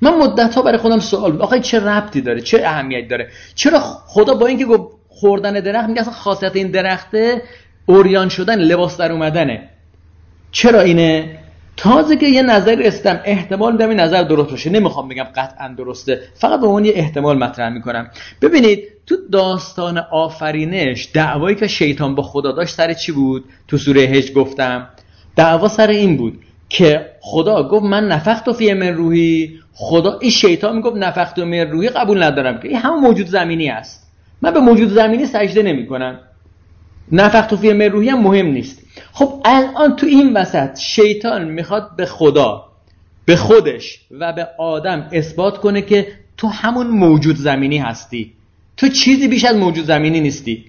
من مدت ها برای خودم سوال آقا چه ربطی داره؟ چه اهمیتی داره؟ چرا خدا با اینکه گفت خوردن درخت میگه اصلا خاصیت این درخته اوریان شدن لباس در اومدنه. چرا اینه؟ تازه که یه نظر استم احتمال میدم این نظر درست باشه. نمی‌خوام بگم قطعا درسته. فقط به اون یه احتمال مطرح می‌کنم. ببینید تو داستان آفرینش دعوایی که شیطان با خدا داشت سر چی بود؟ تو سوره هج گفتم. دعوا سر این بود. که خدا گفت من نفخت و فی من روحی. خدا این شیطان می‌گفت نفخت و من روحی قبول ندارم که این همون موجود زمینی است. من به موجود زمینی سجده نمی‌کنم. نفخت و فی من روحی هم مهم نیست. خب الان تو این وسط شیطان می‌خواد به خدا به خودش و به آدم اثبات کنه که تو همون موجود زمینی هستی. تو چیزی بیش از موجود زمینی نیستی.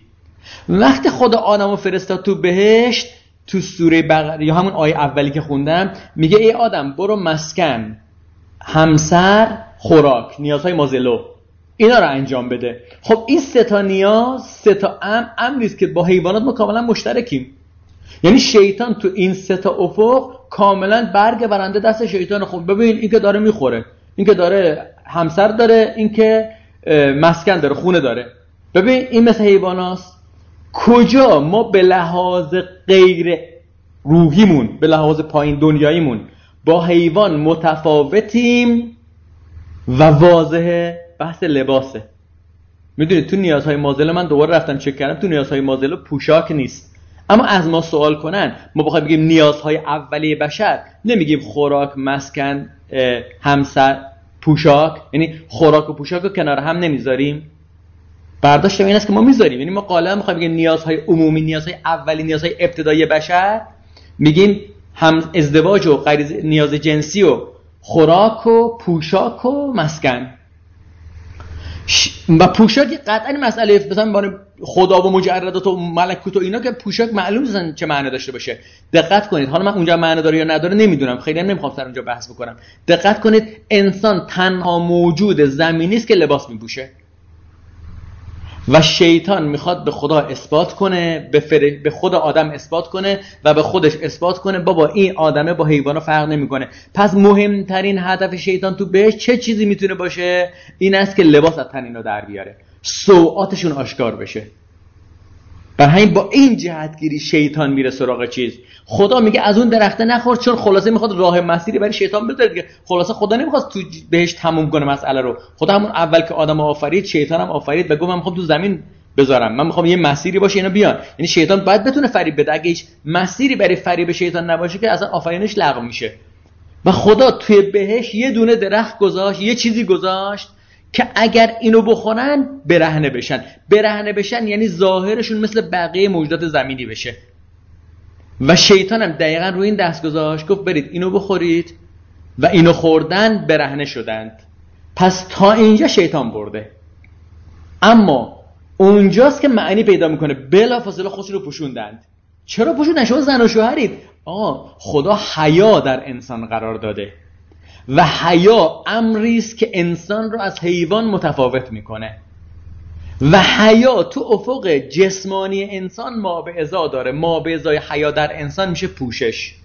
وقتی خدا آدم رو فرستاد تو بهشت تو سوره بقره یا همون آیه اولی که خوندم میگه ای آدم برو مسکن همسر خوراک نیازهای مازلو اینا رو انجام بده. خب این سه تا نیاز سه تا ام امریست که با حیوانات ما کاملا مشترکیم. یعنی شیطان تو این سه تا افق کاملا برگ برنده دست شیطان خب ببین این که داره می‌خوره. این که داره همسر داره این که مسکن داره خونه داره. ببین این مثل حیواناست. کجا ما به لحاظ غیر روحیمون به لحاظ پایین دنیاییمون با حیوان متفاوتیم و واضحه بحث لباسه. می‌دونید تو نیازهای مازل من دوباره رفتم چک کردم تو نیازهای مازل پوشاک نیست. اما از ما سوال کنن ما بخوایم بگیم نیازهای اولیه بشر نمیگیم خوراک مسکن همسر پوشاک. یعنی خوراک و پوشاک رو کنار هم نمی‌ذاریم. برداشت این است که ما می‌ذاریم. یعنی ما قالا می‌خوایم بگیم نیازهای عمومی نیازهای اولی نیازهای ابتدایی بشر. میگیم هم ازدواج و غیر نیاز جنسی و خوراک و پوشاک و مسکن. و پوشاک قطعا مسئله مثلا خدا و مجردات و ملکوت و اینا که پوشاک معلوم نیستن چه معنی داشته باشه. دقت کنید. حالا من اونجا معنی داره یا نداره نمی‌دونم. خیلی هم نمی‌خوام سر اونجا بحث بکنم. دقت کنید. انسان تنها موجود زمینی است که لباس میپوشه. و شیطان می‌خواد به خدا اثبات کنه به, فر... به خود آدم اثبات کنه و به خودش اثبات کنه. بابا این آدمه با حیوانا فرق نمی‌کنه. پس مهمترین هدف شیطان تو بهش چه چیزی می‌تونه باشه؟ این است که لباس از تن اینا در بیاره. سوعاتشون آشکار بشه. بر همین با این جهتگیری شیطان میره سراغ چیز. خدا میگه از اون درخته نخور چون خلاصه می‌خواد راه مسیری برای شیطان بذاره دیگه. خلاصه خدا نمی‌خواد تو بهش تموم کنه مسئله رو. خدا همون اول که آدم آفرید شیطان هم آفرید و گفت من می‌خوام تو زمین بذارم. من می‌خوام یه مسیری باشه اینا بیان. یعنی شیطان باید بتونه فریب بده. اگه هیچ مسیری برای فریب شیطان نباشه که اصلا آفرینش لغو میشه. و خدا توی بهش یه دونه درخت گذاشت یه چیزی گذاشت. که اگر اینو بخورن برهنه بشن. برهنه بشن یعنی ظاهرشون مثل بقیه موجودات زمینی بشه. و شیطان هم دقیقا روی این دست گذاشت گفت برید اینو بخورید و اینو خوردن برهنه شدند. پس تا اینجا شیطان برده. اما اونجاست که معنی پیدا می‌کنه. بلا فاصله خودشون رو پوشوندند. چرا پوشوندن؟ شما زن و شوهرید. آه خدا حیا در انسان قرار داده. و حیا امری است که انسان رو از حیوان متفاوت می‌کنه. و حیا تو افق جسمانی انسان ما به ازا داره. ما به ازای حیا در انسان میشه پوشش.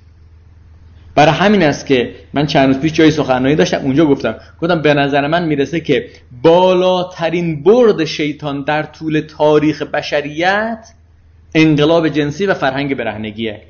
برای همین است که من چند روز پیش جای سخنرانی داشتم اونجا گفتم. گفتم به نظر من می‌رسه که بالاترین برد شیطان در طول تاریخ بشریت انقلاب جنسی و فرهنگ برهنگیه.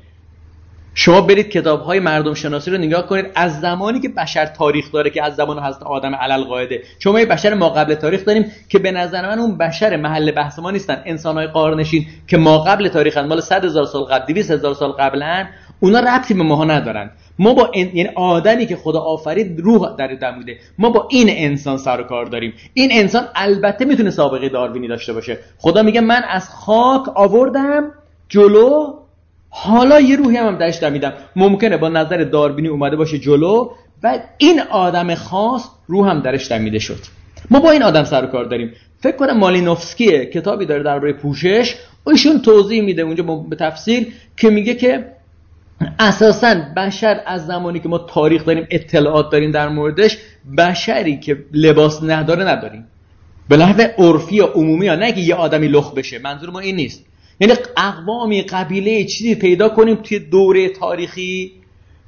شما برید کتاب های مردم شناسی رو نگاه کنید. از زمانی که بشر تاریخ داره که از زمان حضرت آدم علل قاعده. شما یه بشر ما قبل تاریخ داریم که به نظر من اون بشر محل بحث ما نیستن. انسان های قارنشین که ما قبل تاریخ مال 100 هزار سال قبل 200 هزار سال قبلا اونا ربطی به ماها ندارن. ما با این یعنی آدمی که خدا آفرید روح در دموده ما با این انسان سر و کار داریم. این انسان البته می‌تونه سابقه داروینی داشته باشه. خدا میگه من از خاک آوردم جلو حالا یه روحی هم, هم درش دمیدم ممکنه با نظر داربینی اومده باشه جلو و این آدم خاص رو هم درش دمیده شد. ما با این آدم سر کار داریم. فکر کنم مالینوفسکیه. کتابی داره درباره پوشش. ایشون توضیح میده اونجا به تفصیل که میگه که اساسا بشر از زمانی که ما تاریخ داریم اطلاعات داریم در موردش بشری که لباس نداره نداریم. به لحظه عرفی یا عمومی ها نه که یه آدمی لخ بشه. منظور ما این نیست. یعنی اقوامی قبیله چیزی پیدا کنیم توی دوره تاریخی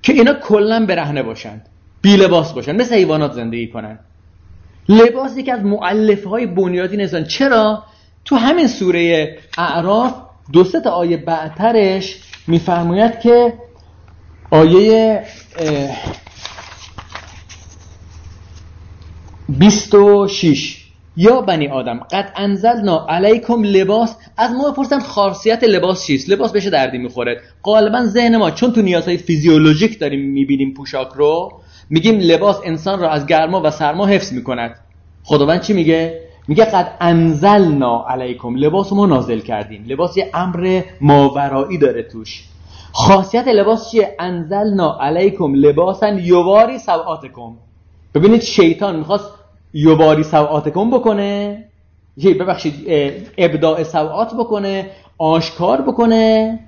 که اینا کلا برهنه باشند بی لباس باشن مثل حیوانات زندگی کنن لباس یکی از معلفه های بنیادی نیستن. چرا؟ تو همین سوره اعراف دو تا آیه بعدترش میفرماید که آیه 26 یا بنی آدم قد انزلنا علیکم لباس. از ما بپرسن خاصیت لباس چیست؟ لباس بشه دردی می‌خوره. غالبا ذهن ما چون تو نیازهای فیزیولوژیک داریم می‌بینیم پوشاک رو میگیم لباس انسان را از گرما و سرما حفظ می‌کند. خداوند چی میگه؟ میگه قد انزلنا علیکم. لباس ما نازل کردیم. لباس یه امر ماورایی داره توش. خاصیت لباس چیه؟ انزلنا علیکم لباسا یواری سوآتکم. ببینید شیطان می‌خواست یواری سوآتکم بکنه. ببخشید ابداع سوآت بکنه آشکار بکنه.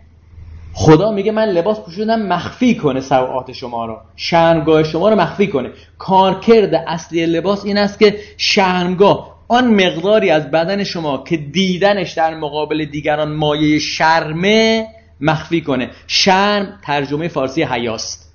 خدا میگه من لباس پوشوندم مخفی کنه سوعات شما رو. شرمگاه شما رو مخفی کنه. کارکرد اصلی لباس این است که شرمگاه. آن مقداری از بدن شما که دیدنش در مقابل دیگران مایه شرمه مخفی کنه. شرم ترجمه فارسی حیاست.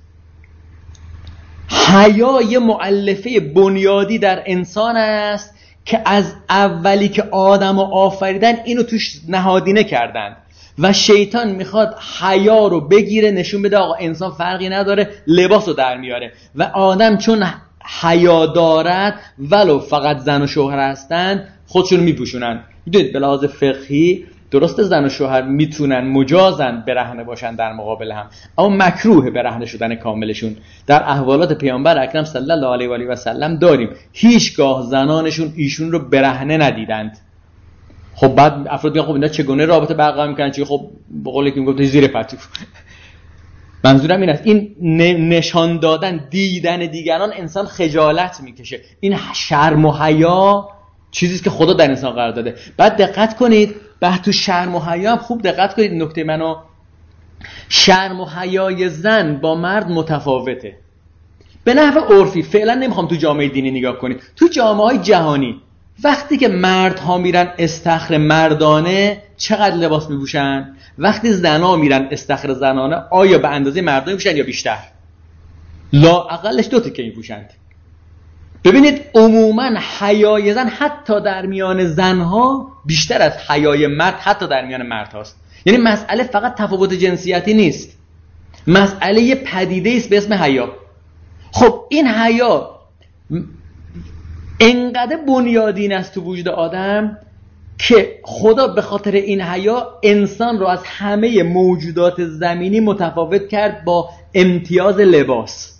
حیا یه معلفه بنیادی در انسان است که از اولی که آدم و آفریدن اینو توش نهادینه کردن. و شیطان می‌خواد حیا رو بگیره نشون بده آقا انسان فرقی نداره لباس رو در میاره. و آدم چون حیا دارد ولو فقط زن و شوهر هستن خودشون میپوشونن. می‌دونید به لحاظ فقهی درست زن و شوهر می‌تونن مجازن برهنه باشن در مقابل هم اما مکروه برهنه شدن کاملشون. در احوالات پیامبر اکرم صلی الله علیه و آله و سلم داریم هیچگاه زنانشون ایشون رو برهنه ندیدند. خب بعد افراد میگن خب اینا چگونه رابطه برقرار می‌کنن؟ چی؟ خب به قولی که می‌گفت زیر پتو منظورم این است. این نشان دادن دیدن دیگران انسان خجالت می‌کشه. این شرم و حیا چیزی که خدا در انسان قرار داده. بعد دقت کنید بعد تو شرم و حیا خوب دقت کنید نکته منو. شرم و حیای زن با مرد متفاوته. به نحو عرفی فعلا نمی‌خوام تو جامعه دینی نگاه کنید. تو جامعه های جهانی وقتی که مردها میرن استخر مردانه چقدر لباس میپوشن؟ وقتی زنا میرن استخر زنانه آیا به اندازه مردانه میپوشن یا بیشتر؟ لا اقلش دو تکه میپوشند؟ ببینید عموما حیای زن حتی در میان زنها بیشتر از حیای مرد حتی در میان مرد هاست یعنی مسئله فقط تفاوت جنسیتی نیست. مسئله پدیده است به اسم حیا. خب این حیا انقدر بنیادین است تو وجود آدم که خدا به خاطر این حیا انسان رو از همه موجودات زمینی متفاوت کرد با امتیاز لباس.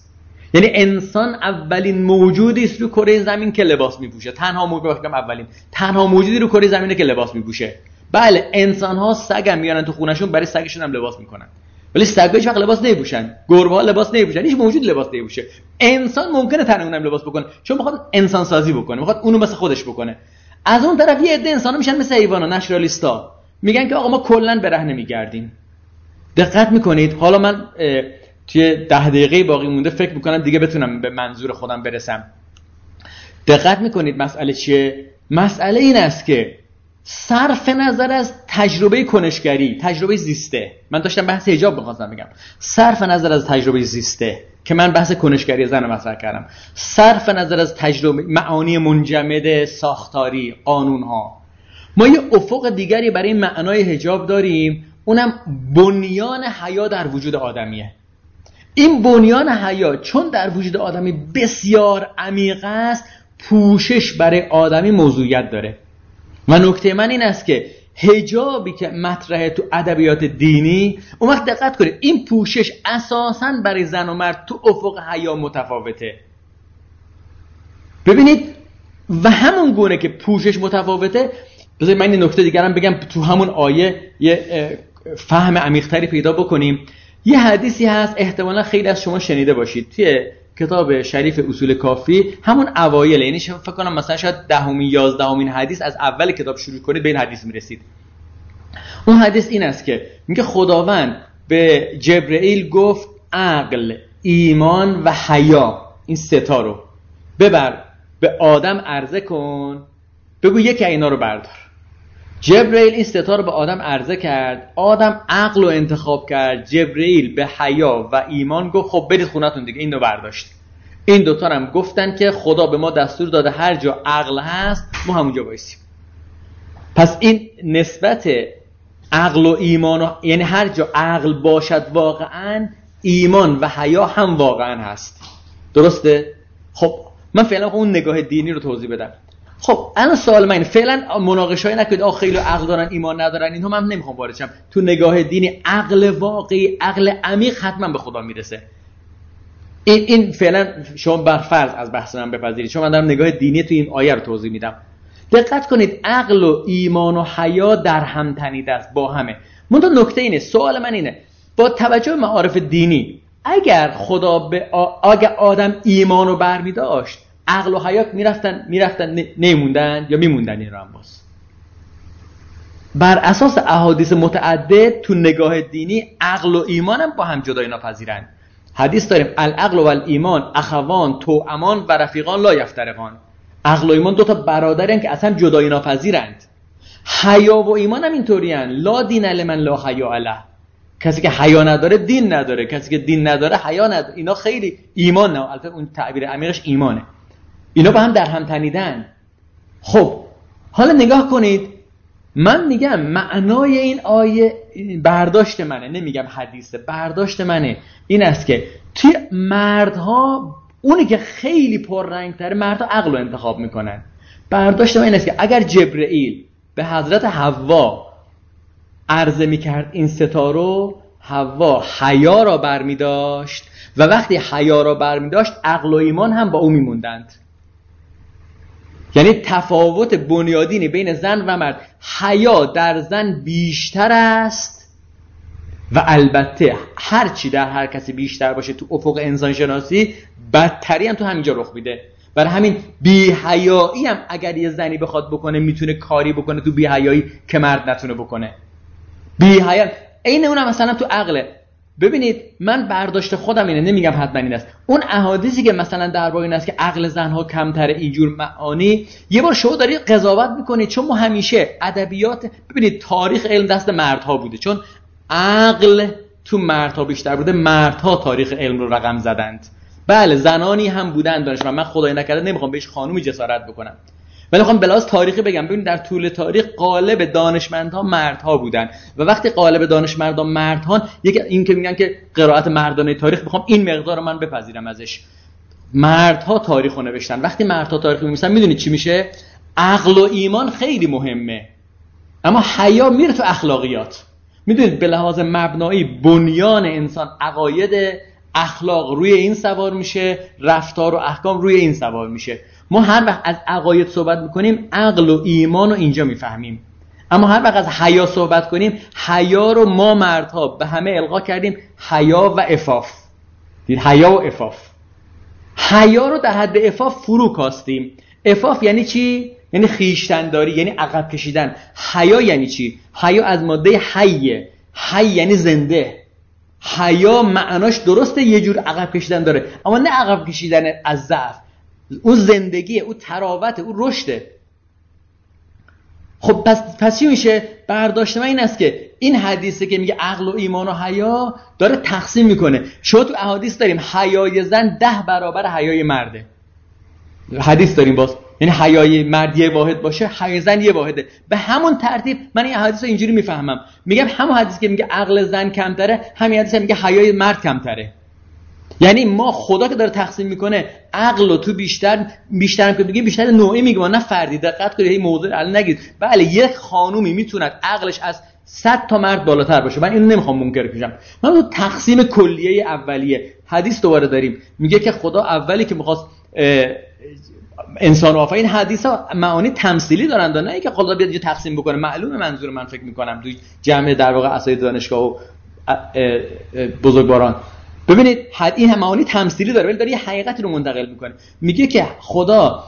یعنی انسان اولین موجودی است رو کره زمین که لباس میپوشه. تنها موجود اولین. تنها موجودی رو کره زمینه که لباس میپوشه. بله انسان ها سگ هم میارن تو خونشون برای سگشون هم لباس می‌کنن. ولی سگا هیچ وقت لباس نمیپوشن. گربه ها لباس نمیپوشن. هیچ موجود لباس نمیپوشه. انسان ممکنه تن اونم لباس بکنه. چون می‌خواد انسان سازی بکنه. می‌خواد اونو مثل خودش بکنه. از اون طرف یه عده انسان میشن مثل حیوانا نشرالیستا میگن که آقا ما کلا برهنه میگردیم دقت می‌کنید. حالا من توی ده دقیقه باقی مونده فکر می‌کنم دیگه بتونم به منظور خودم برسم. دقت می‌کنید مسئله چیه؟ مسئله این است که صرف نظر از تجربه کنشگری تجربه زیسته. من داشتم بحث حجاب بخواستم بگم. صرف نظر از تجربه زیسته که من بحث کنشگری زن مطرح کردم. صرف نظر از تجربه معانی منجمد ساختاری قانون ها ما یه افق دیگری برای معنای حجاب داریم اونم بنیان حیا در وجود آدمیه. این بنیان حیا چون در وجود آدمی بسیار عمیق است پوشش برای آدمی موضوعیت داره. و نکته من این است که هجابی که مطرحه تو ادبیات دینی اون وقت دقت کنید این پوشش اساسا برای زن و مرد تو افق حیا متفاوته. ببینید و همون گونه که پوشش متفاوته بذارید من این نکته دیگرم بگم تو همون آیه یه فهم عمیقتری پیدا بکنیم. یه حدیثی هست احتمالا خیلی از شما شنیده باشید. توی کتاب شریف اصول کافی همون اوایل یعنی فکر کنم مثلا شاید دهمین یازدهمین حدیث از اول کتاب شروع کنید به این حدیث می‌رسید. اون حدیث این است که میگه خداوند به جبرئیل گفت عقل ایمان و حیا این ستا رو. ببر به آدم عرضه کن بگو یکی اینا رو بردار. جبرئیل این ستا رو به آدم عرضه کرد. آدم عقل رو انتخاب کرد. جبرئیل به حیا و ایمان گفت خب برید خونتون دیگه این رو برداشت. این دوتا هم گفتن که خدا به ما دستور داده هر جا عقل هست ما همونجا بایستیم. پس این نسبت عقل و ایمان و... یعنی هر جا عقل باشد واقعا ایمان و حیا هم واقعا هست. درسته؟ خب من فعلا اون نگاه دینی رو توضیح بدم. خب الان سوال من فعلا مناقشه نکنید. آخ خیلی عقل دارن ایمان ندارن. اینها من نمی‌خوام وارد شم تو نگاه دینی عقل واقعی عقل عمیق حتما به خدا می‌رسه. این این فعلا شما بر فرض از بحث من بپذیرید. چون من دارم نگاه دینی تو این آیه رو توضیح میدم. دقت کنید عقل و ایمان و حیا در هم تنیده است با همه. منتها نکته اینه. سوال من اینه با توجه به معارف دینی اگر خدا به اگر آدم ایمان رو برمی داشت عقل و حیات می‌رفتن می‌رفتن نمیموندن یا میموندن این رو بر اساس احادیث متعدد تو نگاه دینی عقل و ایمان هم با هم جدای ناپذیرن. حدیث داریم العقل و الایمان اخوان تو امان و رفیقان لا یفترقان. عقل و ایمان دو تا برادرن که اصلا جدای ناپذیرند. حیا و ایمان هم اینطوری لا دین لمن لا حیا علیه کسی که حیا نداره دین نداره. کسی که دین نداره حیا نداره. اینا خیلی ایمان نه. البته اون تعبیر عمیقش ایمانه. اینا با هم در هم تنیدن. خب حالا نگاه کنید من میگم معنای این آیه برداشت منه نمیگم حدیثه برداشت منه. این است که توی مردها اونی که خیلی پررنگ تره مردها عقل رو انتخاب می‌کنن. برداشت من این است که اگر جبرئیل به حضرت حوا عرضه می‌کرد این ستارو حوا حیا را برمی داشت و وقتی حیا را برمی داشت عقل و ایمان هم با او میموندند. یعنی تفاوت بنیادینی بین زن و مرد. حیا در زن بیشتر است و البته هر چی در هر کسی بیشتر باشه تو افق انسان شناسی بدتری هم تو همینجا رخ میده. برای همین بیهیایی هم اگر یه زنی بخواد بکنه می‌تونه کاری بکنه تو بیهیایی که مرد نتونه بکنه. بیهیا عین اونم مثلا تو عقله. ببینید من برداشت خودم اینه نمیگم حتما این است. اون احادیثی که مثلا درباره این است که عقل زنها کمتر اینجور معانی یه بار شما دارید قضاوت می‌کنید چون ما همیشه ادبیات ببینید تاریخ علم دست مردها بوده چون عقل تو مردها بیشتر بوده مردها تاریخ علم رو رقم زدند. بله زنانی هم بودن دانشمند. من خدای نکرده نمی‌خوام بهش خانومی جسارت بکنم. ولی می‌خوام بلاس تاریخی بگم. ببینید در طول تاریخ قالب دانشمندها مردها بودن و وقتی قالب دانشمندها مردها یک این که میگن که قرائت مردانه تاریخ می‌خوام این مقدار رو من بپذیرم ازش. مردها تاریخ رو نوشتن. وقتی مردها تاریخ می‌نویسن می‌دونید چی میشه؟ عقل و ایمان خیلی مهمه. اما حیا میره تو اخلاقیات. می‌دونید به لحاظ مبنایی بنیان انسان عقاید اخلاق روی این سوار میشه رفتار و احکام روی این سوار میشه. ما هر وقت از عقاید صحبت می‌کنیم عقل و ایمان رو اینجا می‌فهمیم. اما هر وقت از حیا صحبت کنیم حیا رو ما مردها به همه القا کردیم حیا و افاف. دید؟ حیا و افاف. حیا رو در حد افاف فرو کاستیم. افاف یعنی چی؟ یعنی خیشتنداری یعنی عقب کشیدن. حیا یعنی چی؟ حیا از ماده حیه. حی یعنی زنده. حیا معناش درسته یه جور عقب کشیدن داره. اما نه عقب کشیدن از ضعف. او زندگی او تراوت او رشده. خب پس پس چی میشه؟ برداشت من این است که این حدیثه که میگه عقل و ایمان و حیا داره تقسیم می‌کنه. شما تو احادیث داریم حیای زن ده برابر حیای مرده. حدیث داریم باز. یعنی حیای مرد یه واحد باشه حیای زن یه واحده. به همون ترتیب من این احادیث رو اینجوری می‌فهمم. میگم همون حدیث که میگه عقل زن کمتره همین حدیث میگه حیای مرد کمتره. یعنی ما خدا که داره تقسیم می‌کنه عقل و تو بیشتر بیشتر که بگیم بیشتر نوعی میگه نه فردی. دقت کنید این موضوع الان نگید. بله یک خانومی می‌توند عقلش از 100 تا مرد بالاتر باشه. من اینو نمی‌خوام منکر کنم. من تو تقسیم کلیه اولیه حدیث دوباره داریم. میگه که خدا اولی که می‌خواست انسان آفرین حدیث ها معانی تمثیلی دارن نه اینکه خدا بیاد تقسیم بکنه. معلومه منظور من فکر می‌کنم. توی جمع در واقع اساتید دانشگاه و بزرگواران ببینید این معانی تمثیلی داره ولی داره یه حقیقتی رو منتقل می‌کنه. میگه که خدا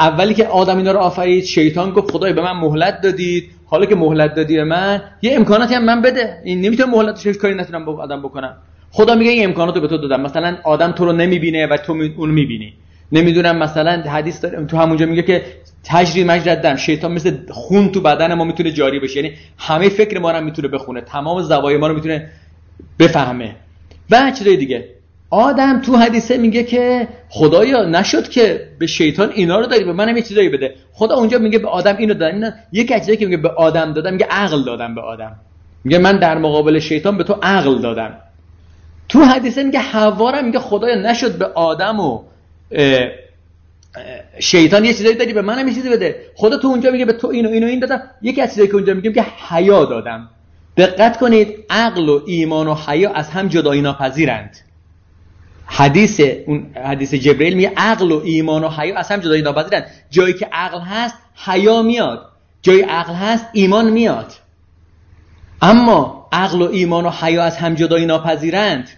اولی که آدم اینا رو آفرید شیطان گفت خدای به من مهلت دادید. حالا که مهلت دادی به من یه امکاناتی هم من بده. این نمی‌تونه مهلت کاری نتونم با آدم بکنم. خدا میگه این امکانات رو به تو دادم. مثلا آدم تو رو نمی‌بینه و تو اون می‌بینی. نمی‌دونم مثلا حدیث داره تو همونجا میگه که تجری مجرد دم. شیطان مثل خون تو بدن ما می‌تونه جاری بشه. یعنی همه فکر ما رو می‌تونه بخونه. تمام زوایای ما رو می‌تونه بفهمه. و چیزای دیگه؟ آدم تو حدیثه میگه که خدایا نشد که به شیطان اینا رو داری به منم یه چیزایی بده. خدا اونجا میگه به آدم اینو دادم اینا یکی چیزایی که میگه به آدم دادم میگه عقل دادم به آدم. میگه من در مقابل شیطان به تو عقل دادم. تو حدیثه میگه حوا میگه خدایا نشد به آدم و شیطان یه چیزایی داری به منم یه چیزی بده. خدا تو اونجا میگه به تو اینو اینو این دادم. یکی از چیزایی که اونجا میگه که حیا دادم. دقت کنید عقل و ایمان و حیا از هم جدایی ناپذیرند. حدیث اون حدیث جبرئیل میگه عقل و ایمان و حیا از هم جدایی ناپذیرند. جایی که عقل هست حیا میاد. جایی عقل هست ایمان میاد. اما عقل و ایمان و حیا از هم جدایی ناپذیرند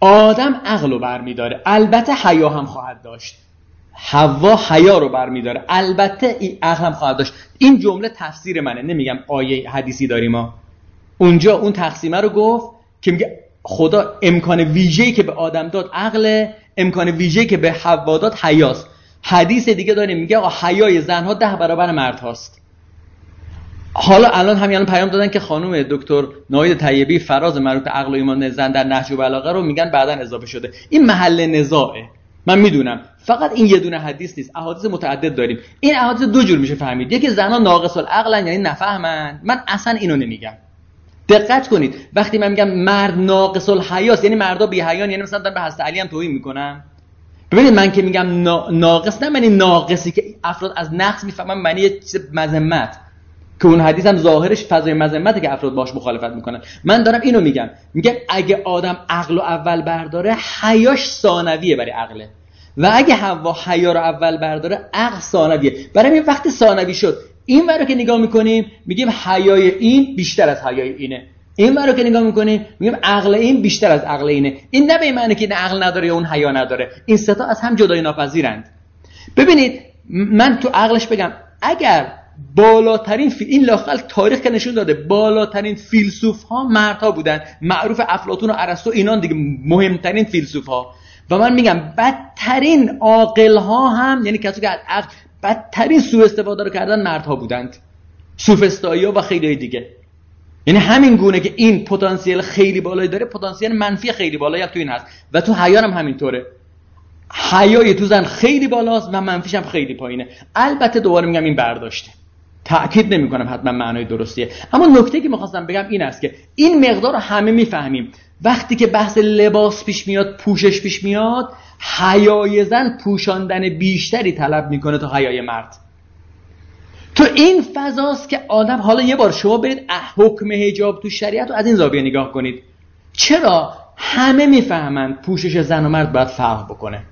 آدم عقل رو برمیداره. البته حیا هم خواهد داشت. حوا حیا رو برمیداره. البته این عقل هم خواهد داشت. این جمله تفسیر منه. نمیگم آیه حدیثی داریم ما. اونجا اون تقسیمه رو گفت که میگه خدا امکان ویژه‌ای که به آدم داد عقل امکان ویژه‌ای که به حوا داد حیاست. حدیث دیگه داریم میگه آقا حیای زنها ده برابر مرد هاست. حالا الان همین الان پیام دادن که خانم دکتر ناید طیبی فراز مربوط عقل و ایمان زن در نهج و بلاغه رو میگن بعدا اضافه شده. این محل نزاعه. من می‌دونم. فقط این یه دونه حدیث نیست. احادیث متعدد داریم. این احادیث دو جور میشه فهمید. یکی زنان ناقص العقلن یعنی نفهمن. من اصلا اینو نمیگم. دقت کنید. وقتی من میگم مرد ناقص الحیاس یعنی مردا بی حیان یعنی مثلا به حضرت علی هم توهین می‌کنم ببینید من که میگم ناقص نه معنی ناقصی که افراد از نقص می‌فهمن معنی مذمت. که اون حدیث هم ظاهرش فضای مذمته که افراد باش مخالفت می‌کنن. من دارم اینو میگم. میگم اگه آدم عقل و اول برداره حیاش ثانویه برای عقله. و اگه هوا حیا رو اول برداره عقل ثانویه. برای این وقتی ثانوی شد این رو که نگاه می‌کنیم میگیم حیای این بیشتر از حیای اینه. این رو که نگاه می‌کنیم میگیم عقل این بیشتر از عقل اینه. این نه به معنی که این عقل نداره یا اون حیا نداره. این ستا از هم جدای ناپذیرند. ببینید من تو عقلش بگم اگر بالاترین فیل... این لاقل تاریخ که نشون داده بالاترین فیلسوف ها مردها بودن. معروف افلاطون و ارسطو اینان دیگه مهمترین فیلسوف ها و من میگم بدترین عاقل ها هم یعنی کسی که از عقل بدترین سوء استفاده رو کردن مردها بودند. سوفستایی ها و خیلی دیگه. یعنی همین گونه که این پتانسیل خیلی بالایی داره پتانسیل منفی خیلی بالایی هم تو این هست. و تو حیان هم همینطوره. حیای تو زن خیلی بالاست و منفیش هم خیلی پایینه. البته دوباره میگم این برداشته. تأکید نمی کنم حتما معنای درستیه. اما نکته که می‌خواستم بگم این است که این مقدار رو همه می‌فهمیم. وقتی که بحث لباس پیش میاد پوشش پیش میاد حیای زن پوشاندن بیشتری طلب می‌کنه تا حیای مرد. تو این فضاست که آدم حالا یه بار شما برید حکم هجاب تو شریعت رو از این زاویه نگاه کنید. چرا همه می‌فهمند پوشش زن و مرد باید فرق بکنه؟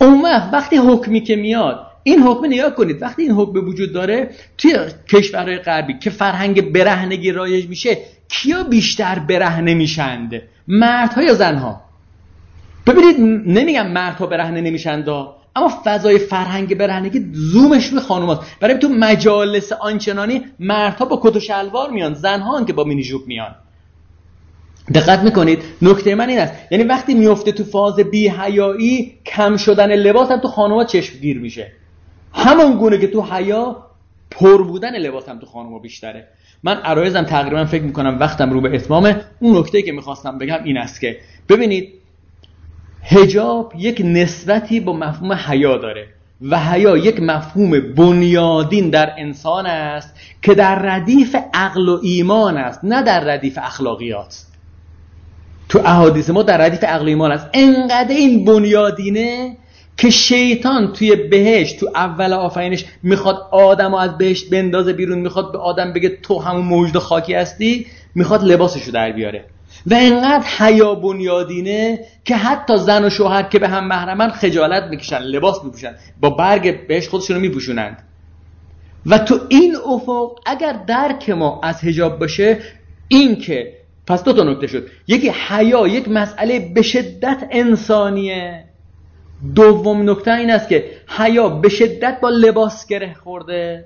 اون وقتی حکمی که میاد این حکم نگاه کنید. وقتی این حکم وجود داره توی کشورهای غربی که فرهنگ برهنگی رایج میشه کیا بیشتر برهنه میشند؟ مردها یا زنها؟ ببینید نمیگم مردها برهنه نمیشند اما فضای فرهنگ برهنگی زومش روی خانوماست. برای تو مجالس آنچنانی مردها با کت و شلوار میان زنها که با مینی جوب میان. دقت می‌کنید نکته من این است. یعنی وقتی میفته تو فاز بی حیایی کم شدن لباس هم تو خانوما چشمگیر میشه. همون گونه که تو حیا پر بودن لباس هم تو خانوما بیشتره. من عرایزم تقریبا فکر می‌کنم وقتم رو به اتمامه. اون نکته که می‌خواستم بگم این است که ببینید هجاب یک نسبتی با مفهوم حیا داره و حیا یک مفهوم بنیادین در انسان است که در ردیف عقل و ایمان است نه در ردیف اخلاقیات. تو احادیث ما در ردیف عقل و ایمان است. انقدر این بنیادینه که شیطان توی بهشت تو اول آفرینش می‌خواد آدم از بهشت بندازه بیرون می‌خواد به آدم بگه تو همون موجود خاکی هستی می‌خواد لباسشو در بیاره. و انقدر حیا بنیادینه که حتی زن و شوهر که به هم محرمن خجالت می‌کشن لباس میپوشن با برگ بهش خودشون رو میپوشونند. و تو این افق اگر درک ما از هجاب باشه این که پس دو تا نکته شد. یکی حیا یک مسئله به شدت انسانیه. دوم نکته این است که حیا به شدت با لباس گره خورده.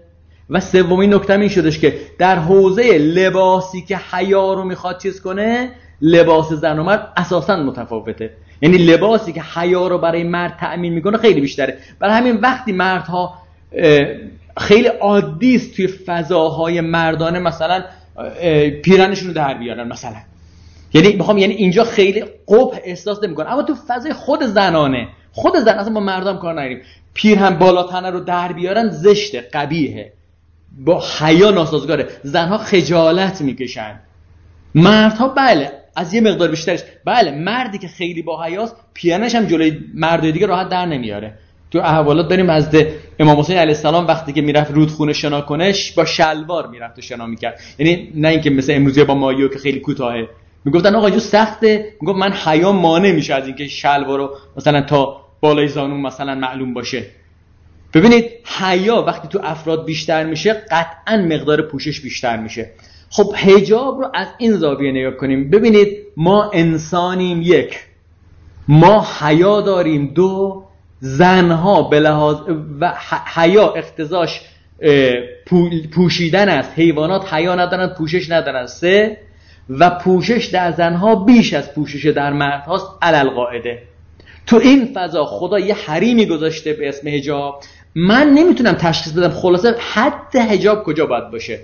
و سومین نکته این شدش که در حوزه لباسی که حیا رو می‌خواد چیز کنه لباس زن و مرد اساسا متفاوته. یعنی لباسی که حیا رو برای مرد تأمین می‌کنه خیلی بیشتره. برای همین وقتی مردها خیلی عادی است توی فضاهای مردانه مثلا پیرنشون رو در بیارن مثلا. یعنی می‌خوام یعنی اینجا خیلی قبح احساس نمی‌کنه اما تو فضای خود زنانه خود زن اصلا با مردم کار نریم پیر هم بالا تنه رو در بیارن زشته قبیهه با حیا ناسازگاره. زنها خجالت می‌کشن. مردها بله از یه مقدار بیشترش. بله مردی که خیلی با حیاست پیانش هم جلوی مردای دیگه راحت در نمیاره. تو احوالات داریم از امام حسین علیه السلام وقتی که می‌رفت رودخونه شنا کنش با شلوار می‌رفت و شنا می‌کرد. یعنی نه اینکه مثل امروزی با مایو که خیلی کوتاهه. می‌گفتن آقا جو سخته. می‌گفت من حیا مانع میشه از اینکه شلوار رو مثلا تا بالای زانون مثلا معلوم باشه. ببینید حیا وقتی تو افراد بیشتر میشه قطعا مقدار پوشش بیشتر میشه. خب حجاب رو از این زاویه نگاه کنیم. ببینید ما انسانیم یک. ما حیا داریم دو. زنها به لحاظ و حیا اقتضاش پوشیدن است. حیوانات حیا ندارن پوشش ندارن. سه. و پوشش در زنها بیش از پوشش در مردهاست علل قاعده. تو این فضا خدا یه حریمی گذاشته به اسم حجاب. من نمی‌تونم تشخیص بدم خلاصه حد حجاب کجا باید باشه.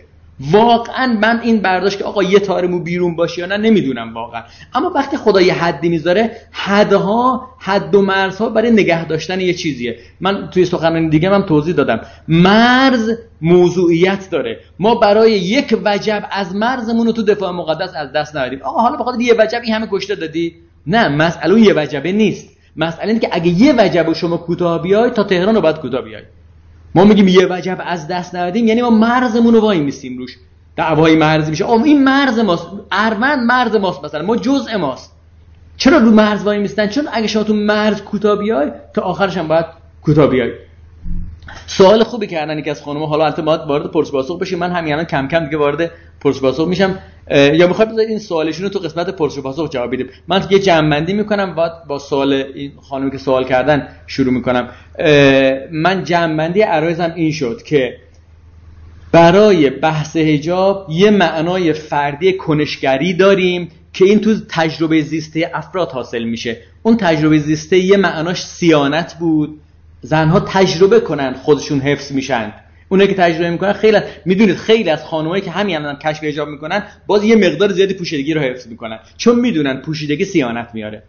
واقعا من این برداشت که آقا یه تارمو بیرون باشه یا نه نمی‌دونم واقعا. اما وقتی خدا یه حدی می‌ذاره حدها حد و مرزها برای نگه داشتن یه چیزیه. من توی سخنرانی دیگه هم توضیح دادم. مرز موضوعیت داره. ما برای یک وجب از مرزمون رو تو دفاع مقدس از دست نداریم. آقا حالا بخاطر یه وجب این همه کشته دادی؟ نه مسئله یه وجبه نیست. مسئله اینه که اگه یه وجب شما کوتاه بیای تا تهران رو باید کوتاه بیای. ما میگیم یه وجب از دست ندادیم یعنی ما مرزمون رو وای میسیم روش. دعوای مرزی میشه. آم این مرز ماست. اروند مرز ماست مثلا. ما جزء ماست. چرا رو مرز وای میستن؟ چون اگه شما تو مرز کوتاه بیای تا آخرش هم باید کوتاه بیای. سوال خوبی کردن یکی از خانم حالا البته ما وارد پرس پاسخ بشیم. من همین الان کم کم دیگه وارد پرس پاسخ میشم یا می‌خواد بذارید این سوالشون رو تو قسمت پرس پاسخ جواب بدیم. من یه جمع می‌کنم بعد با سوال این خانمی که سوال کردن شروع می‌کنم. من جمع بندی عرایزم این شد که برای بحث حجاب یه معنای فردی کنشگری داریم که این تو تجربه زیسته افراد حاصل میشه. اون تجربه زیسته یه معناش سیانت بود. زنها تجربه کنن خودشون حفظ میشن. اونایی که تجربه می‌کنن خیلی می‌دونید خیلی از خانمایی که همین الان کشف حجاب می‌کنن باز یه مقدار زیادی پوشیدگی رو حفظ می‌کنن. چون می‌دونن پوشیدگی سیانت میاره.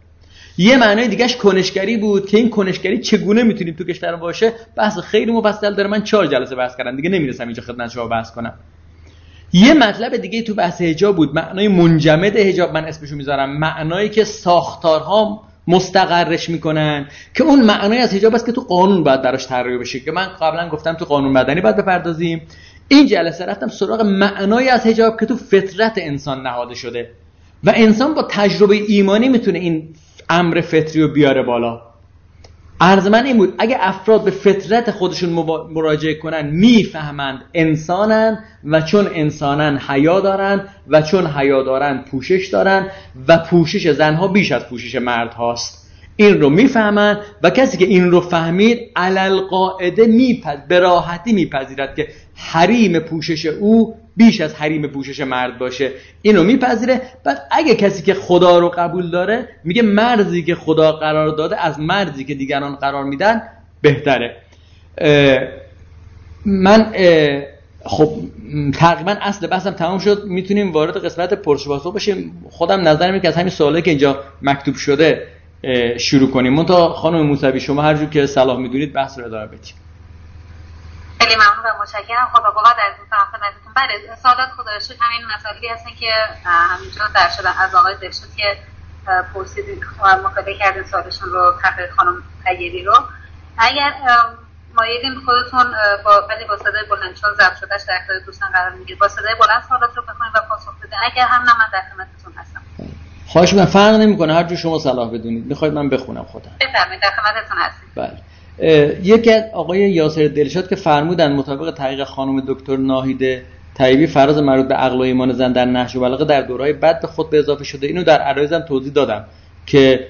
یه معنای دیگهش کنشگری بود که این کنشگری چگونه می‌تونید تو کشور باشه؟ بحث خیلی مفصل داره. من چهار جلسه بحث کردم. دیگه نمی‌رسم اینجا خدمت شما بحث کنم. یه مطلب دیگه تو بحث حجاب بود. معنای منجمد حجاب. من اسمشو می‌ذارم. معنایی که ساختارها مستقرش می‌کنن که اون معنای از حجاب است که تو قانون باید براش طراحی بشه که من قبلا گفتم تو قانون مدنی باید بپردازیم. این جلسه رفتم سراغ معنای از حجاب که تو فطرت انسان نهاده شده. و انسان با تجربه ایمانی می‌تونه این امر فطری رو بیاره بالا. عرض من این بود اگه افراد به فطرت خودشون مراجعه کنن می‌فهمند انسانن و چون انسانن حیا دارن و چون حیا دارن پوشش دارن و پوشش زنها بیش از پوشش مرد هاست. این رو می‌فهمن و کسی که این رو فهمید علل قاعده میپذ... به راحتی میپذیرد که حریم پوشش او بیش از حریم پوشش مرد باشه. اینو میپذیره. بعد اگه کسی که خدا رو قبول داره میگه مرزی که خدا قرار داده از مرزی که دیگران قرار میدن بهتره. من خب تقریبا اصل بحثم تمام شد. می‌تونیم وارد قسمت پرسش بشیم. خودم نظرم که از همین سوالی که اینجا مکتوب شده شروع کنیم. من تا خانم موسوی شما هر جور که صلاح می‌دونید بحث رو ادامه بدید.
خیلی ممنون و متشکرم. خب واقعا در خدمتتون. بله سوالات خدا همین مسائلی هستن که همینجا در شده از آقای دلشد که پرسیدید مطالعه کردین سوالشون رو تقریب خانم ایری رو. اگر مایلین خودتون با ولی با صدای بلند چون ضبط شدهش در اختیار دوستان قرار می‌گیره. با صدای بلند سوالات رو بخونید و پاسخ بدید اگر هم نه من در خدمتتون هستم.
خواهش من فرق نمی‌کنه. هر جو شما صلاح بدونید. می‌خواید من بخونم خودم.
بفرمایید در خدمتتون هستم.
بله. یکی از آقای یاسر دلشاد که فرمودن مطابق تحقیق خانم دکتر ناهیده طیبی فراز مربوط به عقل و ایمان زن در نهج و بلاغه در دورهای بعد به خود به اضافه شده. اینو در عرایزم توضیح دادم. که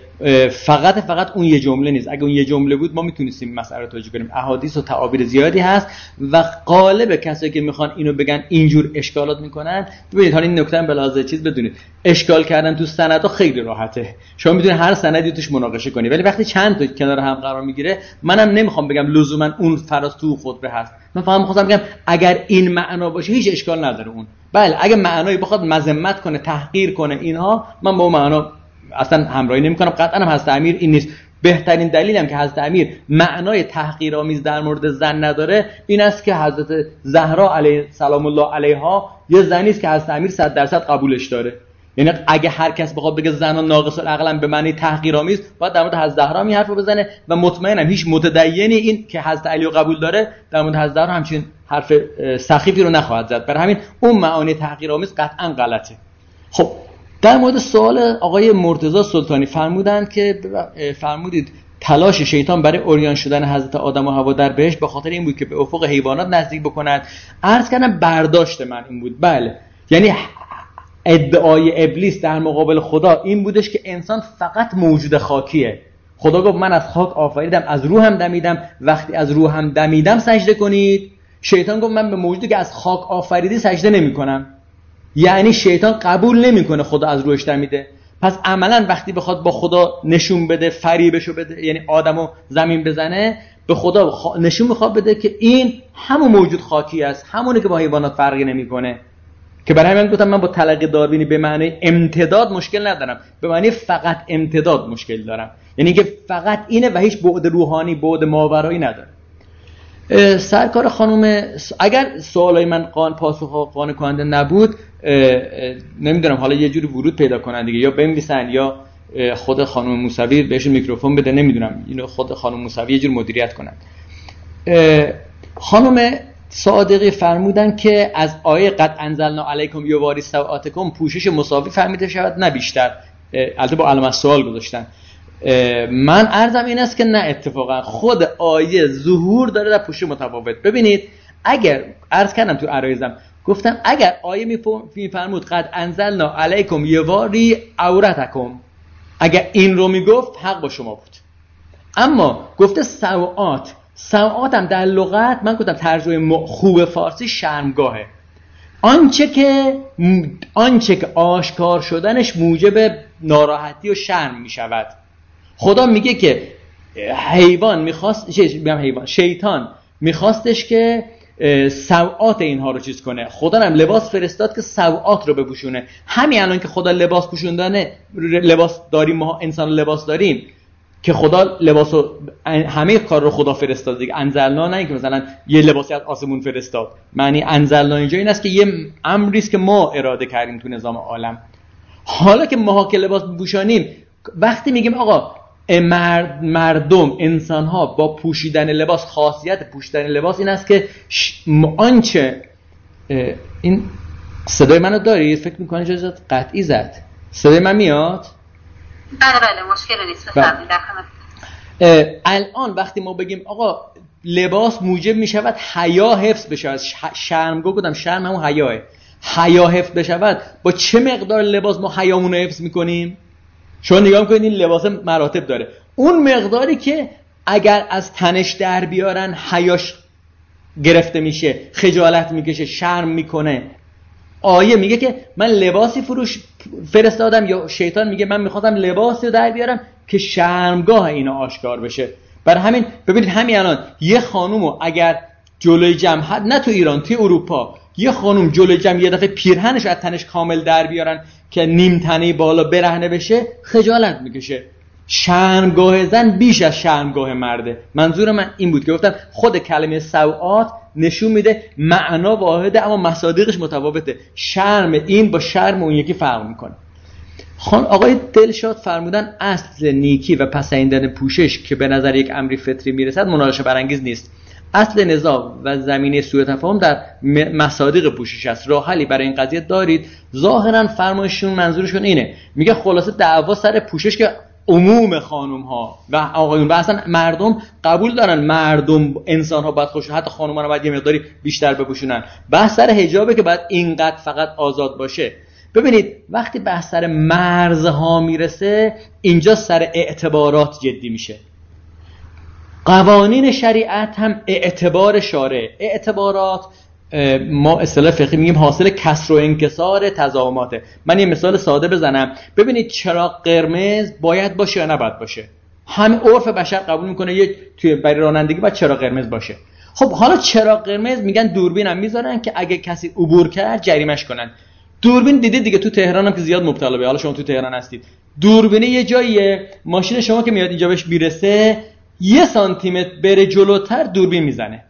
فقط فقط اون یه جمله نیست. اگه اون یه جمله بود ما می‌تونستیم مسئله رو توجیه کنیم. احادیث و تعابیر زیادی هست و قالب کسایی که می‌خوان اینو بگن اینجور اشکالات می‌کنن ببینید حالا این نکته بلازه چیز بدونید. اشکال کردن تو سندها خیلی راحته. شما می‌تونید هر سندی توش مناقشه کنی. ولی وقتی چند تا کنار هم قرار می‌گیره منم نمی‌خوام بگم لزوما اون فراز تو خطبه هست من فقط می‌خواستم بگم اگر این معنا باشه هیچ اشکال نداره اون. بله اگه معنایی بخواد مذمت کنه تحقیر کنه اینها من با اون معنا اصلا همراهی نمی‌کنم. قطعا هم حضرت امیر این نیست. بهترین دلیلم که حضرت امیر معنای تحقیرآمیز در مورد زن نداره این است که حضرت زهرا علیه سلام الله علیها یه زنی است که حضرت امیر 100 درصد قبولش داره. یعنی اگه هر کس بخواد بگه زن ناقص العقل به معنی تحقیرآمیز باید در مورد حضرت زهرا می حرفو بزنه و مطمئنم هیچ متدینی این که حضرت علی قبول داره در مورد حضرت زهرا همچین حرف سخیفی رو نخواهد زد. برای همین اون معانی تحقیرآمیز قطعا غلطه. خب در مورد سوال آقای مرتضی سلطانی فرمودند که فرمودید تلاش شیطان برای اوریان شدن حضرت آدم و هوا در بهشت به خاطر این بود که به افق حیوانات نزدیک بکند. عرض کردم برداشت من این بود. بله. یعنی ادعای ابلیس در مقابل خدا این بودش که انسان فقط موجود خاکیه. خدا گفت من از خاک آفریدم از روحم دمیدم. وقتی از روحم دمیدم سجده کنید. شیطان گفت من به موجودی که از خاک آفریدی سجده نمی کنم یعنی شیطان قبول نمی‌کنه خدا از روش دمیده پس عملا وقتی بخواد با خدا نشون بده فریبشو بده یعنی آدمو زمین بزنه به خدا نشون می‌خواد بده که این همون موجود خاکی است همونی که با حیوانات فرقی نمی‌کنه. که برای همین گفتم من با تلقی داروینی به معنی امتداد مشکل ندارم. به معنی فقط امتداد مشکل دارم. یعنی که فقط اینه و هیچ بعد روحانی بعد ماورایی نداره. سرکار خانم اگر سوالای من قان پاسخ قانع کننده نبود نمی‌دونم حالا یه جوری ورود پیدا کنن دیگه. یا بنویسن یا خود خانم موسوی بهش میکروفون بده نمی‌دونم. اینو خود خانم موسوی یه جور مدیریت کنن. خانم صادقی فرمودن که از آیه قد انزلنا علیکم یواری سوآتکم پوشش مساوی فهمیده شود نه بیشتر. البته با علامت سوال گذاشتن. من ارزم این است که نه اتفاقا خود آیه ظهور داره در پوشش متفاوت. ببینید اگر عرض کردم تو عرایزم گفتم اگر آیه میفرمود قد انزلنا علیکم یواری عورتکم اگر این رو می‌گفت حق با شما بود. اما گفته سوعات سوعات هم در لغت من گفتم ترجمه خوب فارسی شرمگاهه. آنچه که آنچه که آشکار شدنش موجب ناراحتی و شرم می شود خدا میگه که حیوان می‌خواست حیوان؟ شیطان میخواستش که سوعات اینها رو چیز کنه. خدا هم لباس فرستاد که سوعات رو بپوشونه. همین الان که خدا لباس پوشوندنه لباس داریم ما انسان لباس داریم که خدا لباس و همه کار رو خدا فرستاد دیگه انزلنا نه که مثلا یه لباسی از آسمون فرستاد. معنی انزلنا اینجا این است که یه امری است که ما اراده کردیم تو نظام عالم. حالا که ما که لباس بپوشانیم وقتی میگیم آقا مرد مردم انسان ها با پوشیدن لباس خاصیت پوشیدن لباس این است که آنچه این صدای منو دارید فکر می‌کنید جزت قطعی زد. صدای من میاد؟
بله بله مشکل نیست.
بله. الان وقتی ما بگیم آقا لباس موجب می‌شود حیا حفظ بشود شرمگو بودم شرم همون حیاه. حیا حفظ بشود با چه مقدار لباس ما حیامون رو حفظ می‌کنیم؟ شما نگاه می‌کنید این لباس مراتب داره. اون مقداری که اگر از تنش در بیارن حیاش گرفته میشه خجالت می‌کشه شرم می‌کنه. آیه میگه که من لباسی فروش فرستادم یا شیطان میگه من می‌خواستم لباسی در بیارم که شرمگاه اینا آشکار بشه. برای همین ببینید همین الان یه خانومو اگر جلوی جمع نه تو ایران تو اروپا یه خانوم جلوی جمع یه دفعه پیرهنش از تنش کامل در بیارن که نیم تنه بالا برهنه بشه خجالت می‌کشه. شرمگاه زن بیش از شرمگاه مرده. منظور من این بود که گفتم خود کلمه سوعات نشون میده معنا واحده اما مصادیقش متفاوته. شرم این با شرم اون یکی فرق می‌کنه. خان آقای دلشاد فرمودن اصل نیکی و پسندن پوشش که به نظر یک امری فطری می‌رسد مناقشه برانگیز نیست. اصل نظام و زمینه سوء تفاهم در مصادیق پوشش است. راه حلی برای این قضیه دارید. ظاهرا فرمایششون منظورشون اینه. میگه خلاصه دعوا سر پوشش که عموم خانم ها و آقایون و اصلا مردم قبول دارن. مردم انسان ها باید خوش حتی خانم ها باید یه مقداری بیشتر بپوشونن. بحث سر حجابه که باید اینقدر فقط آزاد باشه. ببینید وقتی بحث سر مرزها می‌رسه اینجا سر اعتبارات جدی میشه. قوانین شریعت هم اعتبار شارع اعتبارات ما اصطلاح فقهی میگیم حاصل کسر و انکسار تضاماته من یه مثال ساده بزنم. ببینید چراغ قرمز باید باشه یا نباید باشه. همین عرف بشر قبول می‌کنه یه توی برای رانندگی باید چراغ قرمز باشه. خب حالا چراغ قرمز؟ میگن دوربین می‌ذارن که اگه کسی عبور کرد جریمش کنن. دوربین دیدید دیگه تو تهران هم که زیاد مبتلا به حالا شما تو تهران هستید. دوربینه یه جاییه. ماشین شما که میاد اینجا بهش می‌رسه یه سانتی متر بره جلوتر دوربین می‌زنه.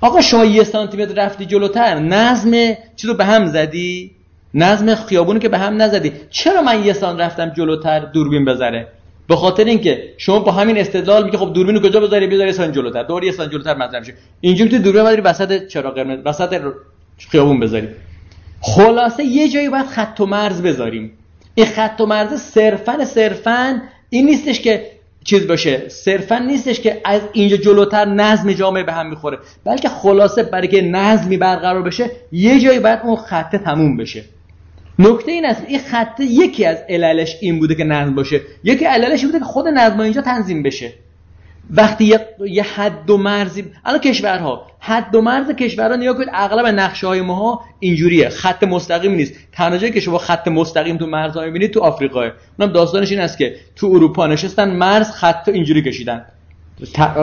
آقا شما یه سانتی متر رفتی جلوتر نظم چی رو به هم زدی؟ نظم خیابونو که به هم نزدی. چرا من یه سان رفتم جلوتر دوربین بذاره؟ به خاطر اینکه شما با همین استدلال میگه خب دوربینو کجا بذاری؟ بذاری سان جلوتر. دور یه سان جلوتر مطرح میشه. اینجوری تو دوربین بذاری وسط چراغ قرمز وسط خیابون بذاری. خلاصه یه جایی باید خط و مرز بذاریم. این خط و مرز صرفا صرفا این نیستش که چیز باشه. صرفا نیستش که از اینجا جلوتر نظم جامعه به هم می‌خوره. بلکه خلاصه برای که نظمی برقرار بشه یه جایی باید اون خطه تموم بشه. نکته این است این خطه یکی از عللش این بوده که نظم باشه. یکی عللش بوده که خود نظم اینجا تنظیم بشه. وقتی یه, حد و مرزی الان کشورها. حد و مرز کشورها نیا کنید اغلب نقشه های ماها اینجوریه. خط مستقیم نیست. تنها جایی که شما خط مستقیم تو مرزها می‌بینید تو آفریقا اونم داستانش این است که تو اروپا نشستن مرز خط اینجوری کشیدن.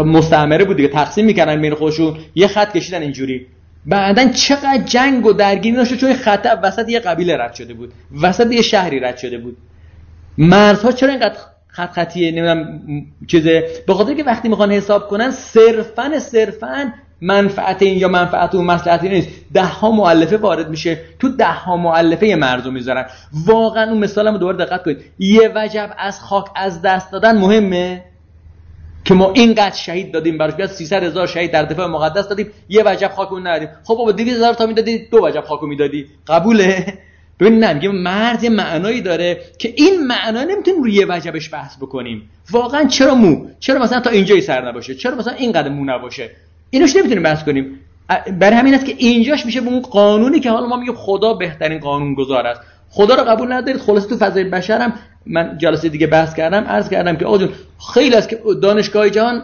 مستعمره بود دیگه تقسیم می‌کردن بین خودشون. یه خط کشیدن اینجوری. بعدا چقدر جنگ و درگیری داشته چون خط وسط یه قبیله رد شده بود. وسط یه شهری رد شده بود. مرزها چرا اینقدر خط خطیه نمی‌دونم چیزه. به خاطر که وقتی می‌خوان حساب کنن صرفا صرفا منفعت این یا منفعت اون مصلحت نیست. ده ها مؤلفه وارد میشه تو ده ها مؤلفه یه مرزو می‌ذارن. واقعا اون مثالمو دوباره دقت کنید. یه وجب از خاک از دست دادن مهمه؟ که ما اینقدر شهید دادیم براش. بیاد 300 هزار شهید در دفاع مقدس دادیم یه وجب خاک ندادیم. خب بابا 200 هزار تا می‌دادی دو وجب خاک می‌دادی. قبوله. ببین نه میگه مرز یه معنایی داره که این معنا نمی‌تونیم روی وجبش بحث بکنیم. واقعا چرا مو؟ چرا مثلا تا اینجایی سر نباشه؟ چرا مثلا اینقدر مو نباشه؟ اینوش نمی‌تونیم بحث کنیم. برای همین است که اینجاش میشه به اون قانونی که حالا ما میگیم خدا بهترین قانون گذار است. خدا رو قبول ندارید؟ خلاصه تو فضای بشرم من جلسه دیگه بحث کردم عرض کردم که آقا خیلی از که دانشگاه جهان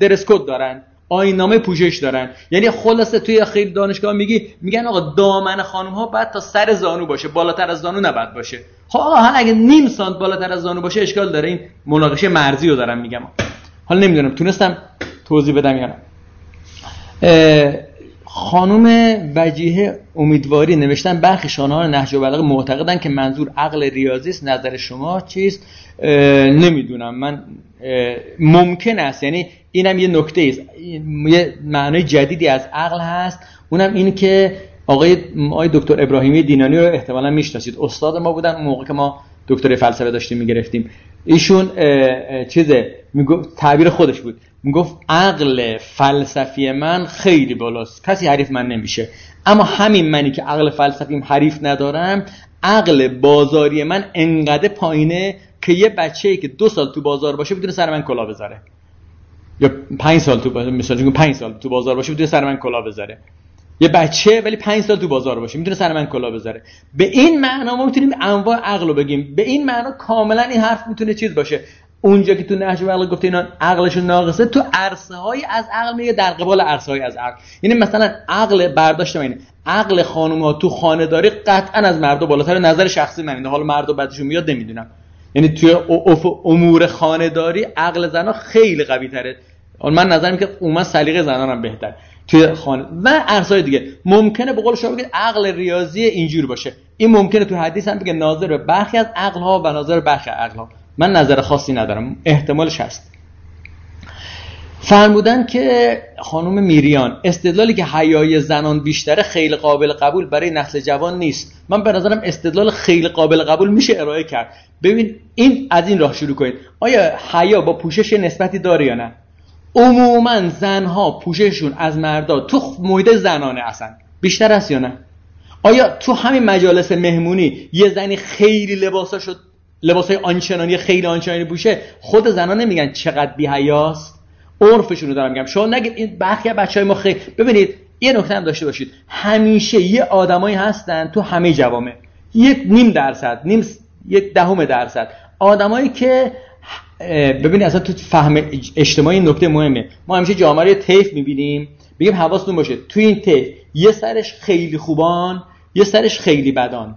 درس کد دارن. آینامه پوشش دارن. یعنی خلاصه توی خیلی دانشگاه میگی میگن آقا دامن خانم ها باید تا سر زانو باشه. بالاتر از زانو نباید باشه. خب آقا حالا اگه نیم سانت بالاتر از زانو باشه اشکال داره. این مناقشه مرزی رو دارم میگم. حالا نمی‌دونم تونستم توضیح بدم یا نه. خانم وجیه امیدواری نوشتن برخی شانهان نهج و بلاغه معتقدن که منظور عقل ریاضی است نظر شما چیست؟ نمی‌دونم. من ممکن است. یعنی اینم یه نکته است. یه معنای جدیدی از عقل هست. اونم این که آقای آقای دکتر ابراهیمی دینانی رو احتمالا می‌شناسید. استاد ما بودن موقع که ما دکتر فلسفه داشتیم می‌گرفتیم. ایشون چیزه می‌گفت تعبیر خودش بود. می‌گفت عقل فلسفی من خیلی بالاست. کسی حریف من نمیشه. اما همین منی که عقل فلسفیم حریف ندارم عقل بازاری من انقدر پایینه که یه بچه ای که دو سال تو بازار باشه می‌تونه سر من کلا بذاره. یا پنج سال تو بازار مثلا پنج سال تو بازار باشه می‌تونه سر من کلا بذاره. یه بچه ولی پنج سال تو بازار باشه می‌تونه سر من کلا بذاره. به این معنا ما می‌تونیم انواع عقل رو بگیم. به این معنا کاملا این حرف می‌تونه چیز باشه. اونجا که تو نهج عقل گفته اینا عقلشون ناقصه تو عرصه های از عقل میگه در قبال عرصه های از عقل. یعنی مثلا عقل برداشت اینه. عقل خانم ها تو خانه داری قطعا از مرد بالاتر نظر شخصی من اینه. حالا مرد بعدشون میاد نمی‌دونم. یعنی توی امور خانهداری عقل زنا خیلی قوی تره من نظرم که اومد سلیقه زنان هم بهتر. توی خانه و ارزهای دیگه. ممکنه به قول شما بگید عقل ریاضی اینجور باشه. این ممکنه تو حدیث هم بگه ناظر به برخی از عقل ها و ناظر برخی عقل ها من نظر خاصی ندارم. احتمالش هست. فرمودن که خانم میریان استدلالی که حیای زنان بیشتره خیلی قابل قبول برای نسل جوان نیست. من به نظرم استدلال خیلی قابل قبول میشه ارائه کرد. ببین این از این راه شروع کنید. آیا حیا با پوشش نسبتی داره یا نه؟ عموما زنها پوشششون از مردا تو محیط زنانه اصلا بیشتر است یا نه؟ آیا تو همین مجالس مهمونی یه زنی خیلی لباساشو لباس های آنچنانی خیلی آنچنانی بوشه. خود زنان نمیگن چقدر بی حیاست عرفشون رو دارم میگم. شما نگید این برخی بچه های ما خیلی ببینید یه نکته هم داشته باشید. همیشه یه آدمایی هستن تو همه جوامع. یک نیم درصد نیم یک دهم درصد. آدمایی که ببینید اصلا تو فهم اجتماعی نکته مهمه. ما همیشه جامعه رو تیف می‌بینیم. بگیم حواستون باشه. تو این تیف یه سرش خیلی خوبان یه سرش خیلی بدان.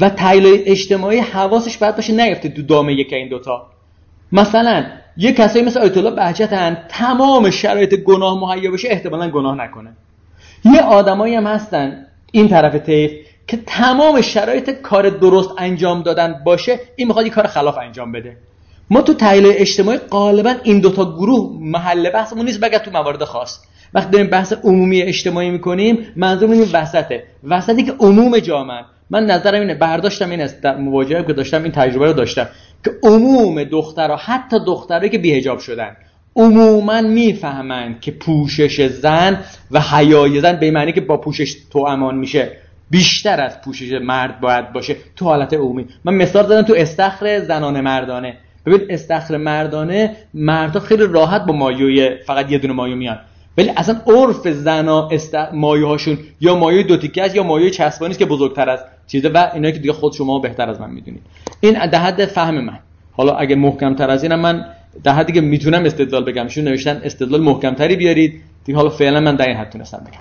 و تحلیل اجتماعی حواسش باید باشه نیفته تو دامه یک این دوتا. مثلا یه کسایی مثل آیت الله بهجتن تمام شرایط گناه مهیا بشه احتمالا گناه نکنه. یه آدمایی هم هستن این طرف تیف که تمام شرایط کار درست انجام دادن باشه این می‌خواد یه کار خلاف انجام بده. ما تو تحلیل اجتماعی غالبا این دوتا گروه محل بحثمون نیست بگه تو موارد خاص. وقتی داریم بحث عمومی اجتماعی می‌کنیم منظورم این وسطه. وسطی که عموم جامعه. من نظرم اینه برداشتم این است در مواجهه که داشتم این تجربه رو داشتم که عموم دخترها حتی دخترایی که بیهجاب شدن عموما می‌فهمند که پوشش زن و حیای زن به معنی که با پوشش تو امان میشه بیشتر از پوشش مرد باید باشه تو حالت عمومی. من مثال زدم تو استخر زنان مردانه. ببین استخر مردانه مردها خیلی راحت با مایوی فقط یه دونه مایو میان. ولی اصلا عرف زنا است... مایه هاشون یا مایه دو تیکه یا مایه چسبانی است که بزرگتر از چیزه و اینا که دیگه خود شما بهتر از من می‌دونید. این در حد فهم من. حالا اگه محکم تر از اینم من در حدی که می‌تونم استدلال بگم. شون نوشتن استدلال محکم تری بیارید. دیگه حالا فعلا من در این حد تونستم بگم.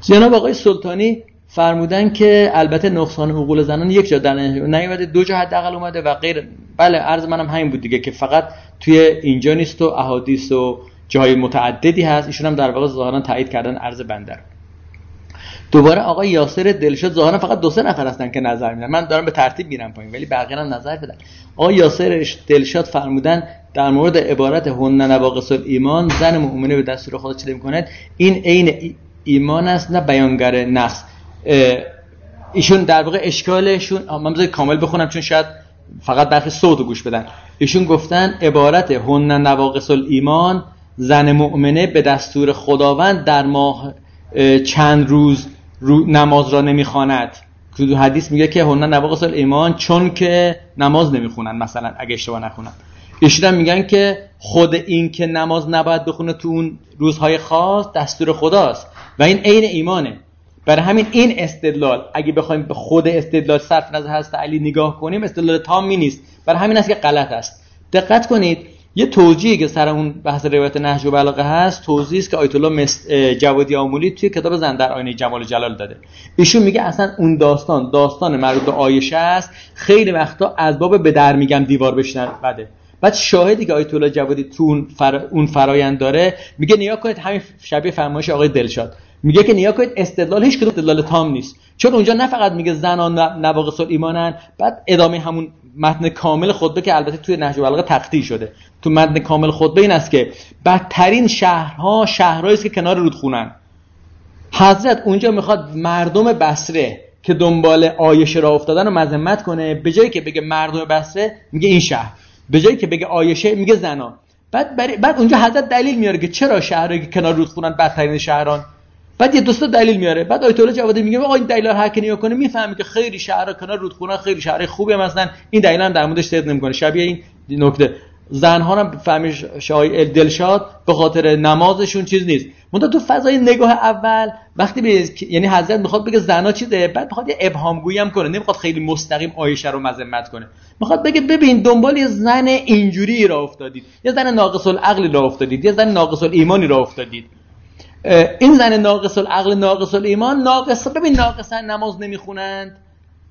جناب آقای سلطانی فرمودن که البته نقصان حقوق زنان یک جا در نیومده دو جا حداقل اومده و غیر بله عرض منم همین بود دیگه که فقط توی اینجا نیست و احادیث و جای متعددی هست. ایشون هم در واقع ظاهرا تایید کردن عرض بندر. دوباره آقای یاسر دلشاد ظاهرا فقط دو سه نفر هستن که نظر میدن. من دارم به ترتیب میرم پایین ولی بقیه هم نظر بدن. آقای یاسر دلشاد فرمودن در مورد عبارت هن نواقص ایمان زن مؤمنه به دستور خدا چه می‌کند؟ این عین ایمان است نه بیانگر نص ایشون در واقع اشکالشون من کامل بخونم چون شاید فقط برخی صوت گوش بدن. ایشون گفتن عبارت هن نواقص ایمان زن مؤمنه به دستور خداوند در ماه چند روز نماز را نمی‌خواند. که حدیث میگه که هنن نواقص ایمان چون که نماز نمی‌خونن مثلا اگه اشتباه نخونن ایشون میگن که خود این که نماز نباید بخونه تو اون روزهای خاص دستور خداست. و این عین ایمانه. برای همین این استدلال اگه بخوایم به خود استدلال صرف نظر هست علی نگاه کنیم استدلال تامی نیست. برای همین است که غلط است. دقت کنید یه توجیهی که سر اون بحث روایت نهج و هست توضیحی است که آیت الله جوادی آمولی توی کتاب زن در آینه جمال جلال داده. ایشون میگه اصلا اون داستان داستان مربوط به آیشه است خیلی وقتا از باب به در میگم دیوار بشنن بده. بعد شاهدی که آیت الله جوادی تو اون, فر... اون فرایند داره میگه نیا کنید همین شبیه فرمایش آقای دلشاد. میگه که نیا کنید استدلال هیچ کدوم استدلال تام نیست. چون اونجا نه فقط میگه زنان نواقص ایمانن بعد ادامه همون متن کامل خطبه که البته توی نهج البلاغه تختی شده. تو متن کامل خطبه این است که بدترین شهرها شهرهایی است که کنار رودخونن. حضرت اونجا می‌خواد مردم بسره که دنبال آیشه را افتادن رو مذمت کنه به جایی که بگه مردم بسره میگه این شهر. به جایی که بگه آیشه میگه زنان بعد بعد اونجا حضرت دلیل میاره که چرا شهرهایی که کنار رودخونن بدترین شهران؟ بعد یه دوستا دلیل میاره. بعد آیت الله جوادی میگه آقا این دلیل هر کی نگاه کنه می‌فهمی که خیلی شهر کنار رودخونه خیلی شهر خوبی مثلا این دلیل هم در موردش ترد نمی‌کنه. شبیه این نکته. زنها هم فهمی شای دلشاد به خاطر نمازشون چیز نیست. منتها تو فضای نگاه اول وقتی به یعنی حضرت می‌خواد بگه زنا چیزه بعد می‌خواد یه ابهام گویی هم کنه. نمی‌خواد خیلی مستقیم آیشه رو مذمت کنه. می‌خواد بگه ببین دنبال یه زن اینجوری را افتادید. یه زن ناقص العقلی را افتادید. یه زن ناقص ایمانی را افتادید. این زن ناقص العقل ناقص ایمان ناقص ببین ناقصا نماز نمی‌خونند.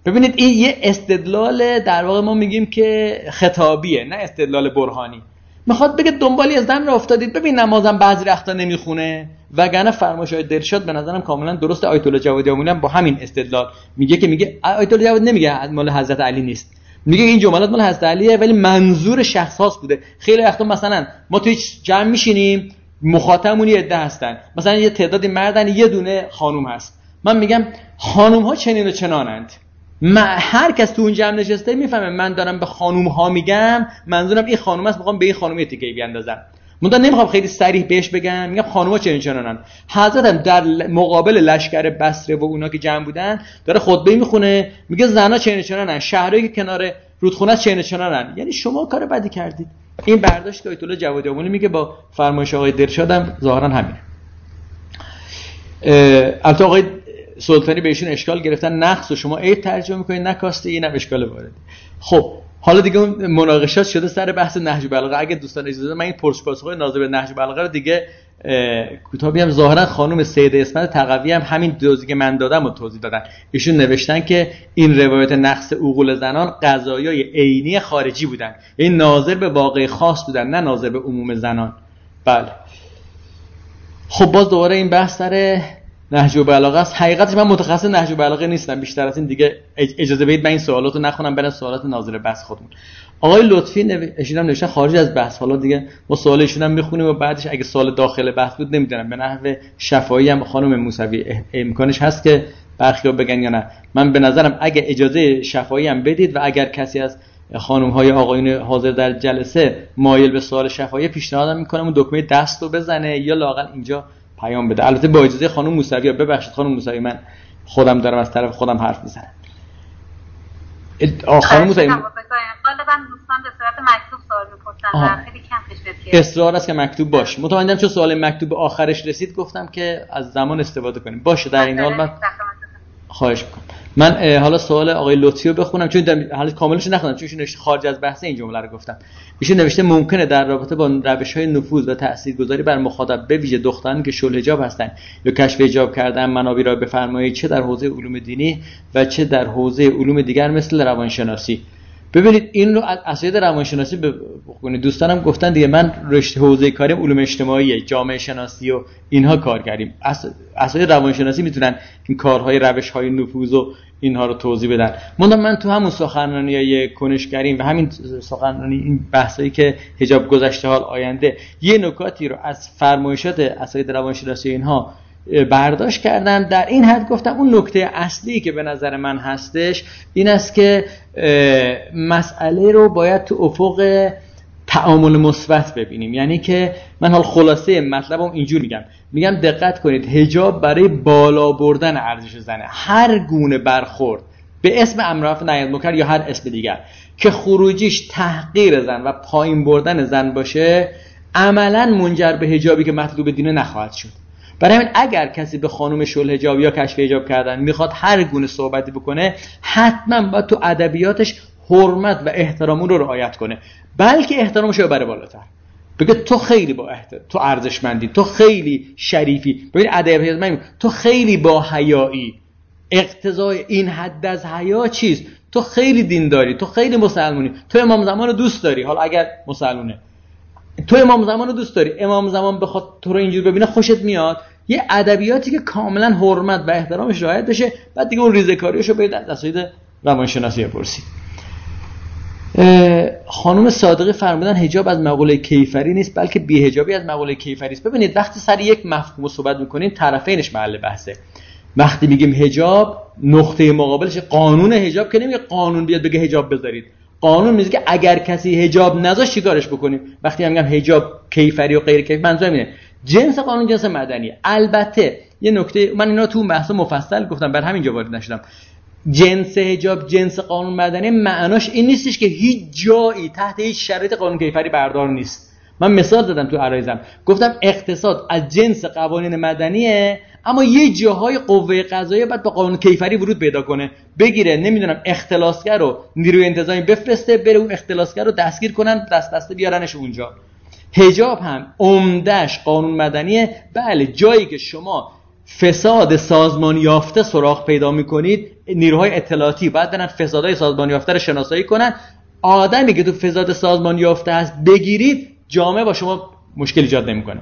ببینید این یه استدلال در واقع ما میگیم که خطابیه نه استدلال برهانی. می‌خواد بگه دنبال یه زن را افتادید. ببین نمازم بعضی وقتا نمی‌خونه. وگرنه فرمایش های دلشاد به نظرم کاملا درست. آیت الله جوادی هم با همین استدلال میگه که میگه آیت الله جوادی نمیگه مال حضرت علی نیست. میگه این جملات مال حضرت علیه ولی منظور شخص هاست بوده. خیلی وقتا مثلا ما تو هیچ جمع میشینیم مخاطبمون یه عده هستن. مثلا یه تعدادی مردن یه دونه خانوم هست. من میگم خانوم ها چنین و چنانند. هر کس تو اون جمع نشسته می‌فهمه من دارم به خانوم ها میگم منظورم این خانوم است می‌خوام به این خانوم تیکه بیاندازم من نمی‌خوام خیلی سریح بهش بگم میگم ها چنین چنانن حضرتم در مقابل لشکر بسره و اونا که جمع بودن داره خطبه می‌خونه میگه زنا چنین چنانن شهرهایی که کنار رودخونه چین چنانن یعنی شما کار بدی کردید. این برداشت آیت الله جوادی آمونی میگه با فرمایش آقای درشاد هم ظاهرا همینه. البته آقای سلطانی بهشون اشکال گرفتن نقص و شما عیب ترجمه می‌کنید نکاسته اینم اشکال وارد. خب حالا دیگه مناقشات شده سر بحث نهج بلاغه اگه دوستان اجازه من این پرس پاسخ ناظر به نهج بلاغه رو دیگه کتابی هم ظاهرا خانم سید اسمت تقوی هم همین دوزی که من دادم و توضیح دادن. ایشون نوشتن که این روایت نقص عقول زنان قضایای عینی خارجی بودن. این ناظر به واقع خاص بودن نه ناظر به عموم زنان. بله. خب باز دوباره این بحث سر نهج و است. حقیقتش من متخصص نهج و بلاغه نیستم. بیشتر از این دیگه اجازه بدید من این سوالات رو نخونم برای سوالات ناظر بحث خودمون. آقای لطفی نوشتن نوشتن خارج از بحث. حالا دیگه ما سوال ایشون هم می‌خونیم و بعدش اگه سوال داخل بحث بود نمی‌دونم. به نحو شفایی هم خانم موسوی امکانش هست که برخی بگن یا نه. من به نظرم اگه اجازه شفایی هم بدید و اگر کسی از خانم های آقایون حاضر در جلسه مایل به سوال شفایی پیشنهادم می‌کنم اون دکمه دست رو بزنه یا لاقل اینجا پیام بده. البته با اجازه خانم موسوی ببخشید خانم موسوی من خودم دارم از طرف خودم حرف می‌زنم.
خانم موسوی غالبا دوستان به صورت مکتوب سوال می‌پرسن. خیلی کم
اصرار است که مکتوب باش متوجهم چون سوال مکتوب آخرش رسید گفتم که از زمان استفاده کنیم. باشه در این حال من خواهش می‌کنم. من حالا سوال آقای لطفی رو بخونم چون حالا کاملش نخوندم چون خارج از بحث این جمله رو گفتم. ایشون نوشته ممکنه در رابطه با روش های نفوذ و تاثیرگذاری بر مخاطب به ویژه دختران که شل حجاب هستند یا کشف حجاب کردن منابع را بفرمایید چه در حوزه علوم دینی و چه در حوزه علوم دیگر مثل روانشناسی. ببینید این رو از اساید روانشناسی بکنید. دوستانم گفتن دیگه من رشته حوزه کاریم علوم اجتماعی جامعه شناسی و اینها کار کردیم. اساید روانشناسی می‌تونن این کارهای روش های نفوذ و اینها رو توضیح بدن. من من تو همون سخنرانی های کنشگریم و همین سخنرانی این بحثایی که حجاب گذشته حال آینده یه نکاتی رو از فرمایشات اساید روانشناسی اینها برداشت کردن. در این حد گفتم اون نکته اصلی که به نظر من هستش این است که مسئله رو باید تو افق تعامل مثبت ببینیم. یعنی که من حال خلاصه مطلبم اینجور میگم. میگم دقت کنید هجاب برای بالا بردن ارزش زنه. هر گونه برخورد به اسم امرافت نیاد مکر یا هر اسم دیگر که خروجیش تحقیر زن و پایین بردن زن باشه عملا منجر به هجابی که مطلوب دینه نخواهد شد. برای همین اگر کسی به خانم شل هجاب یا کشف هجاب کردن می‌خواد هر گونه صحبتی بکنه حتما باید تو ادبیاتش حرمت و احترام رو رعایت کنه. بلکه احترامش رو بره بالاتر. بگه تو خیلی با احترام تو ارزشمندی تو خیلی شریفی. ببین ادب تو خیلی با حیایی. اقتضای این حد از حیا چیست؟ تو خیلی دین داری تو خیلی مسلمونی. تو امام زمان رو دوست داری. حالا اگر مسلمونه. تو امام زمان رو دوست داری. امام زمان بخواد تو رو اینجور ببینه خوشت میاد. یه ادبیاتی که کاملا حرمت و احترامش رعایت بشه بعد دیگه اون ریزکاریشو برید از اساید روانشناسی بپرسید. خانم صادقی فرمودن حجاب از مقوله کیفری نیست بلکه بیهجابی از مقوله کیفری است. ببینید وقتی سر یک مفهوم صحبت می‌کنیم طرفینش محل بحثه. وقتی میگیم حجاب نقطه مقابلش قانون حجاب که نمیگه قانون بیاد بگه حجاب بذارید. قانون میگه اگر کسی حجاب نذاشت چیکارش بکنیم؟ وقتی میگم حجاب کیفری و غیر کیفری منظورم اینه. جنس قانون جنس مدنی البته یه نکته من اینا تو بحث مفصل گفتم بر همینجا وارد نشدم. جنس حجاب جنس قانون مدنی معناش این نیستش که هیچ جایی تحت هیچ شرایط قانون کیفری بردار نیست. من مثال دادم تو عرایزم. گفتم اقتصاد از جنس قوانین مدنیه اما یه جاهای قوه قضاییه باید با قانون کیفری ورود پیدا کنه. بگیره نمی‌دونم اختلاسگر رو نیروی انتظامی بفرسته بره اون اختلاسگر رو دستگیر کنن دست دسته بیارنش اونجا. هجاب هم عمدش قانون مدنیه. بله جایی که شما فساد سازمان یافته سراغ پیدا می‌کنید نیروهای اطلاعاتی باید برن فسادهای سازمان یافته رو شناسایی کنن. آدمی که تو فساد سازمان یافته هست بگیرید جامعه با شما مشکل ایجاد نمی‌کنه.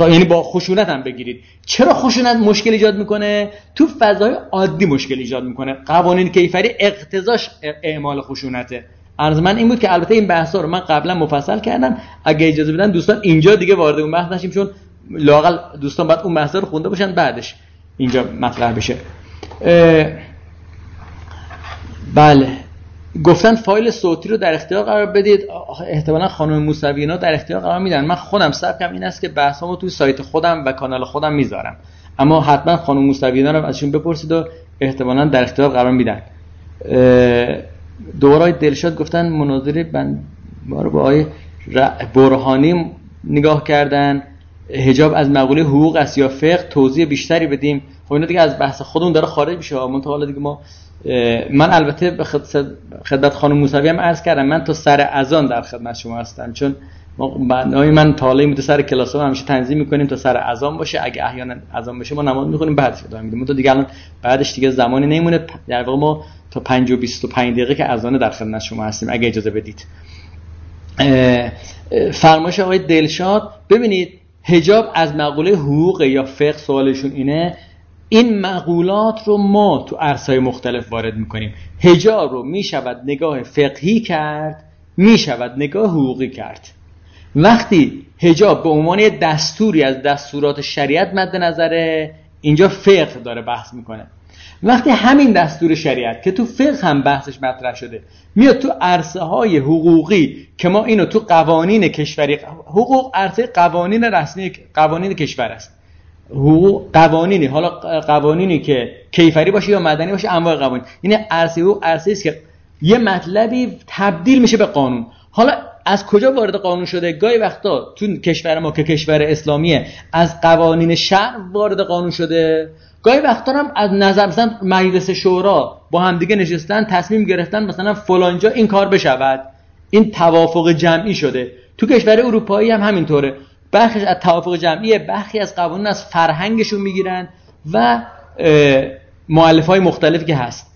یعنی با خشونت هم بگیرید. چرا خشونت مشکل ایجاد می‌کنه؟ تو فضای عادی مشکل ایجاد می‌کنه. قوانین کیفری اقتضاش اعمال خشونته. عرض من این بود که البته این بحثا رو من قبلا مفصل کردم. اگه اجازه بدن دوستان اینجا دیگه وارد اون بحث نشیم چون لاقل دوستان باید اون بحثا رو خونده باشن بعدش اینجا مطرح بشه. بله. گفتن فایل صوتی رو در اختیار قرار بدید. احتمالا خانم موسوی اینا در اختیار قرار میدن. من خودم سبکم این است که بحثامو توی سایت خودم و کانال خودم می‌ذارم. اما حتما خانم موسوی اینا رو ازشون بپرسید و احتمالا در اختیار قرار میدن. دورای دلشاد گفتن مناظره بند ما رو با آقای برهانی نگاه کردن هجاب از مقوله حقوق است یا فقه توضیح بیشتری بدیم. خب اینا دیگه از بحث خودمون داره خارج میشه. من حالا دیگه ما من البته به خدمت خانم موسوی هم عرض کردم من تا سر اذان در خدمت شما هستم چون برنامه من تاله میده سر کلاس ها همیشه تنظیم می‌کنیم تا سر اذان باشه. اگه احیانا اذان بشه ما نماز می‌خونیم بعدش ادامه میدیم. تو دیگه الان بعدش دیگه زمانی نمیمونه. در واقع ما تا 5 و 25 دقیقه که اذان در خدمت شما هستیم اگه اجازه بدید. فرمایش آقای دلشاد ببینید حجاب از مقوله حقوق یا فقه سوالشون اینه. این مقولات رو ما تو عرصای مختلف وارد می‌کنیم. حجاب رو می‌شود نگاه فقهی کرد می‌شود نگاه حقوقی کرد. وقتی هجاب به عنوان دستوری از دستورات شریعت مد نظره اینجا فقه داره بحث می‌کنه. وقتی همین دستور شریعت که تو فقه هم بحثش مطرح شده میاد تو عرصه های حقوقی که ما اینو تو قوانین کشوری حقوق عرصه قوانین رسمی قوانین کشور است. حقوق قوانینی حالا قوانینی که کیفری باشه یا مدنی باشه انواع قوانین. یعنی عرصه حقوق عرصه است که یه مطلبی تبدیل میشه به قانون. حالا از کجا وارد قانون شده؟ گاهی وقتا تو کشور ما که کشور اسلامیه از قوانین شهر وارد قانون شده. گاهی وقتا هم از نظر مثلا مجلس شورا با همدیگه نشستن تصمیم گرفتن مثلا فلانجا این کار بشود. این توافق جمعی شده. تو کشور اروپایی هم همینطوره. برخی از توافق جمعی برخی از قوانین از فرهنگشون می‌گیرن و معلف های مختلفی که هست.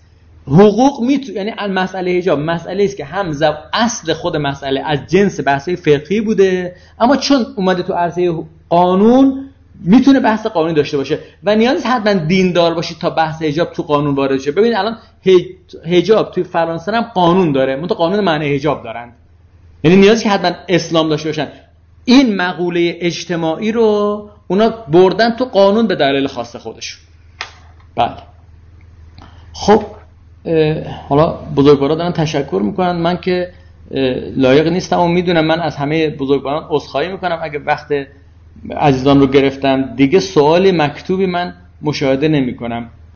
حقوق میتو... یعنی مسئله حجاب مسئله است که هم زب... اصل خود مسئله از جنس بحث فقهی بوده اما چون اومده تو عرصه قانون می‌تونه بحث قانونی داشته باشه. و نیاز حتما دیندار باشید تا بحث حجاب تو قانون وارد شه. ببینید الان حجاب توی فرانسه هم قانون داره. منتها قانون معنی حجاب دارن. یعنی نیازی که حتما اسلام داشته باشن. این مقوله اجتماعی رو اونا بردن تو قانون به دلیل خاص خودشون. بله. خب حالا بزرگوارا دارن تشکر می‌کنن. من که لایق نیستم و می‌دونم من از همه بزرگواران عذرخواهی می‌کنم. اگه وقت عزیزان رو گرفتم دیگه سوال مکتوبی من مشاهده نمی کنم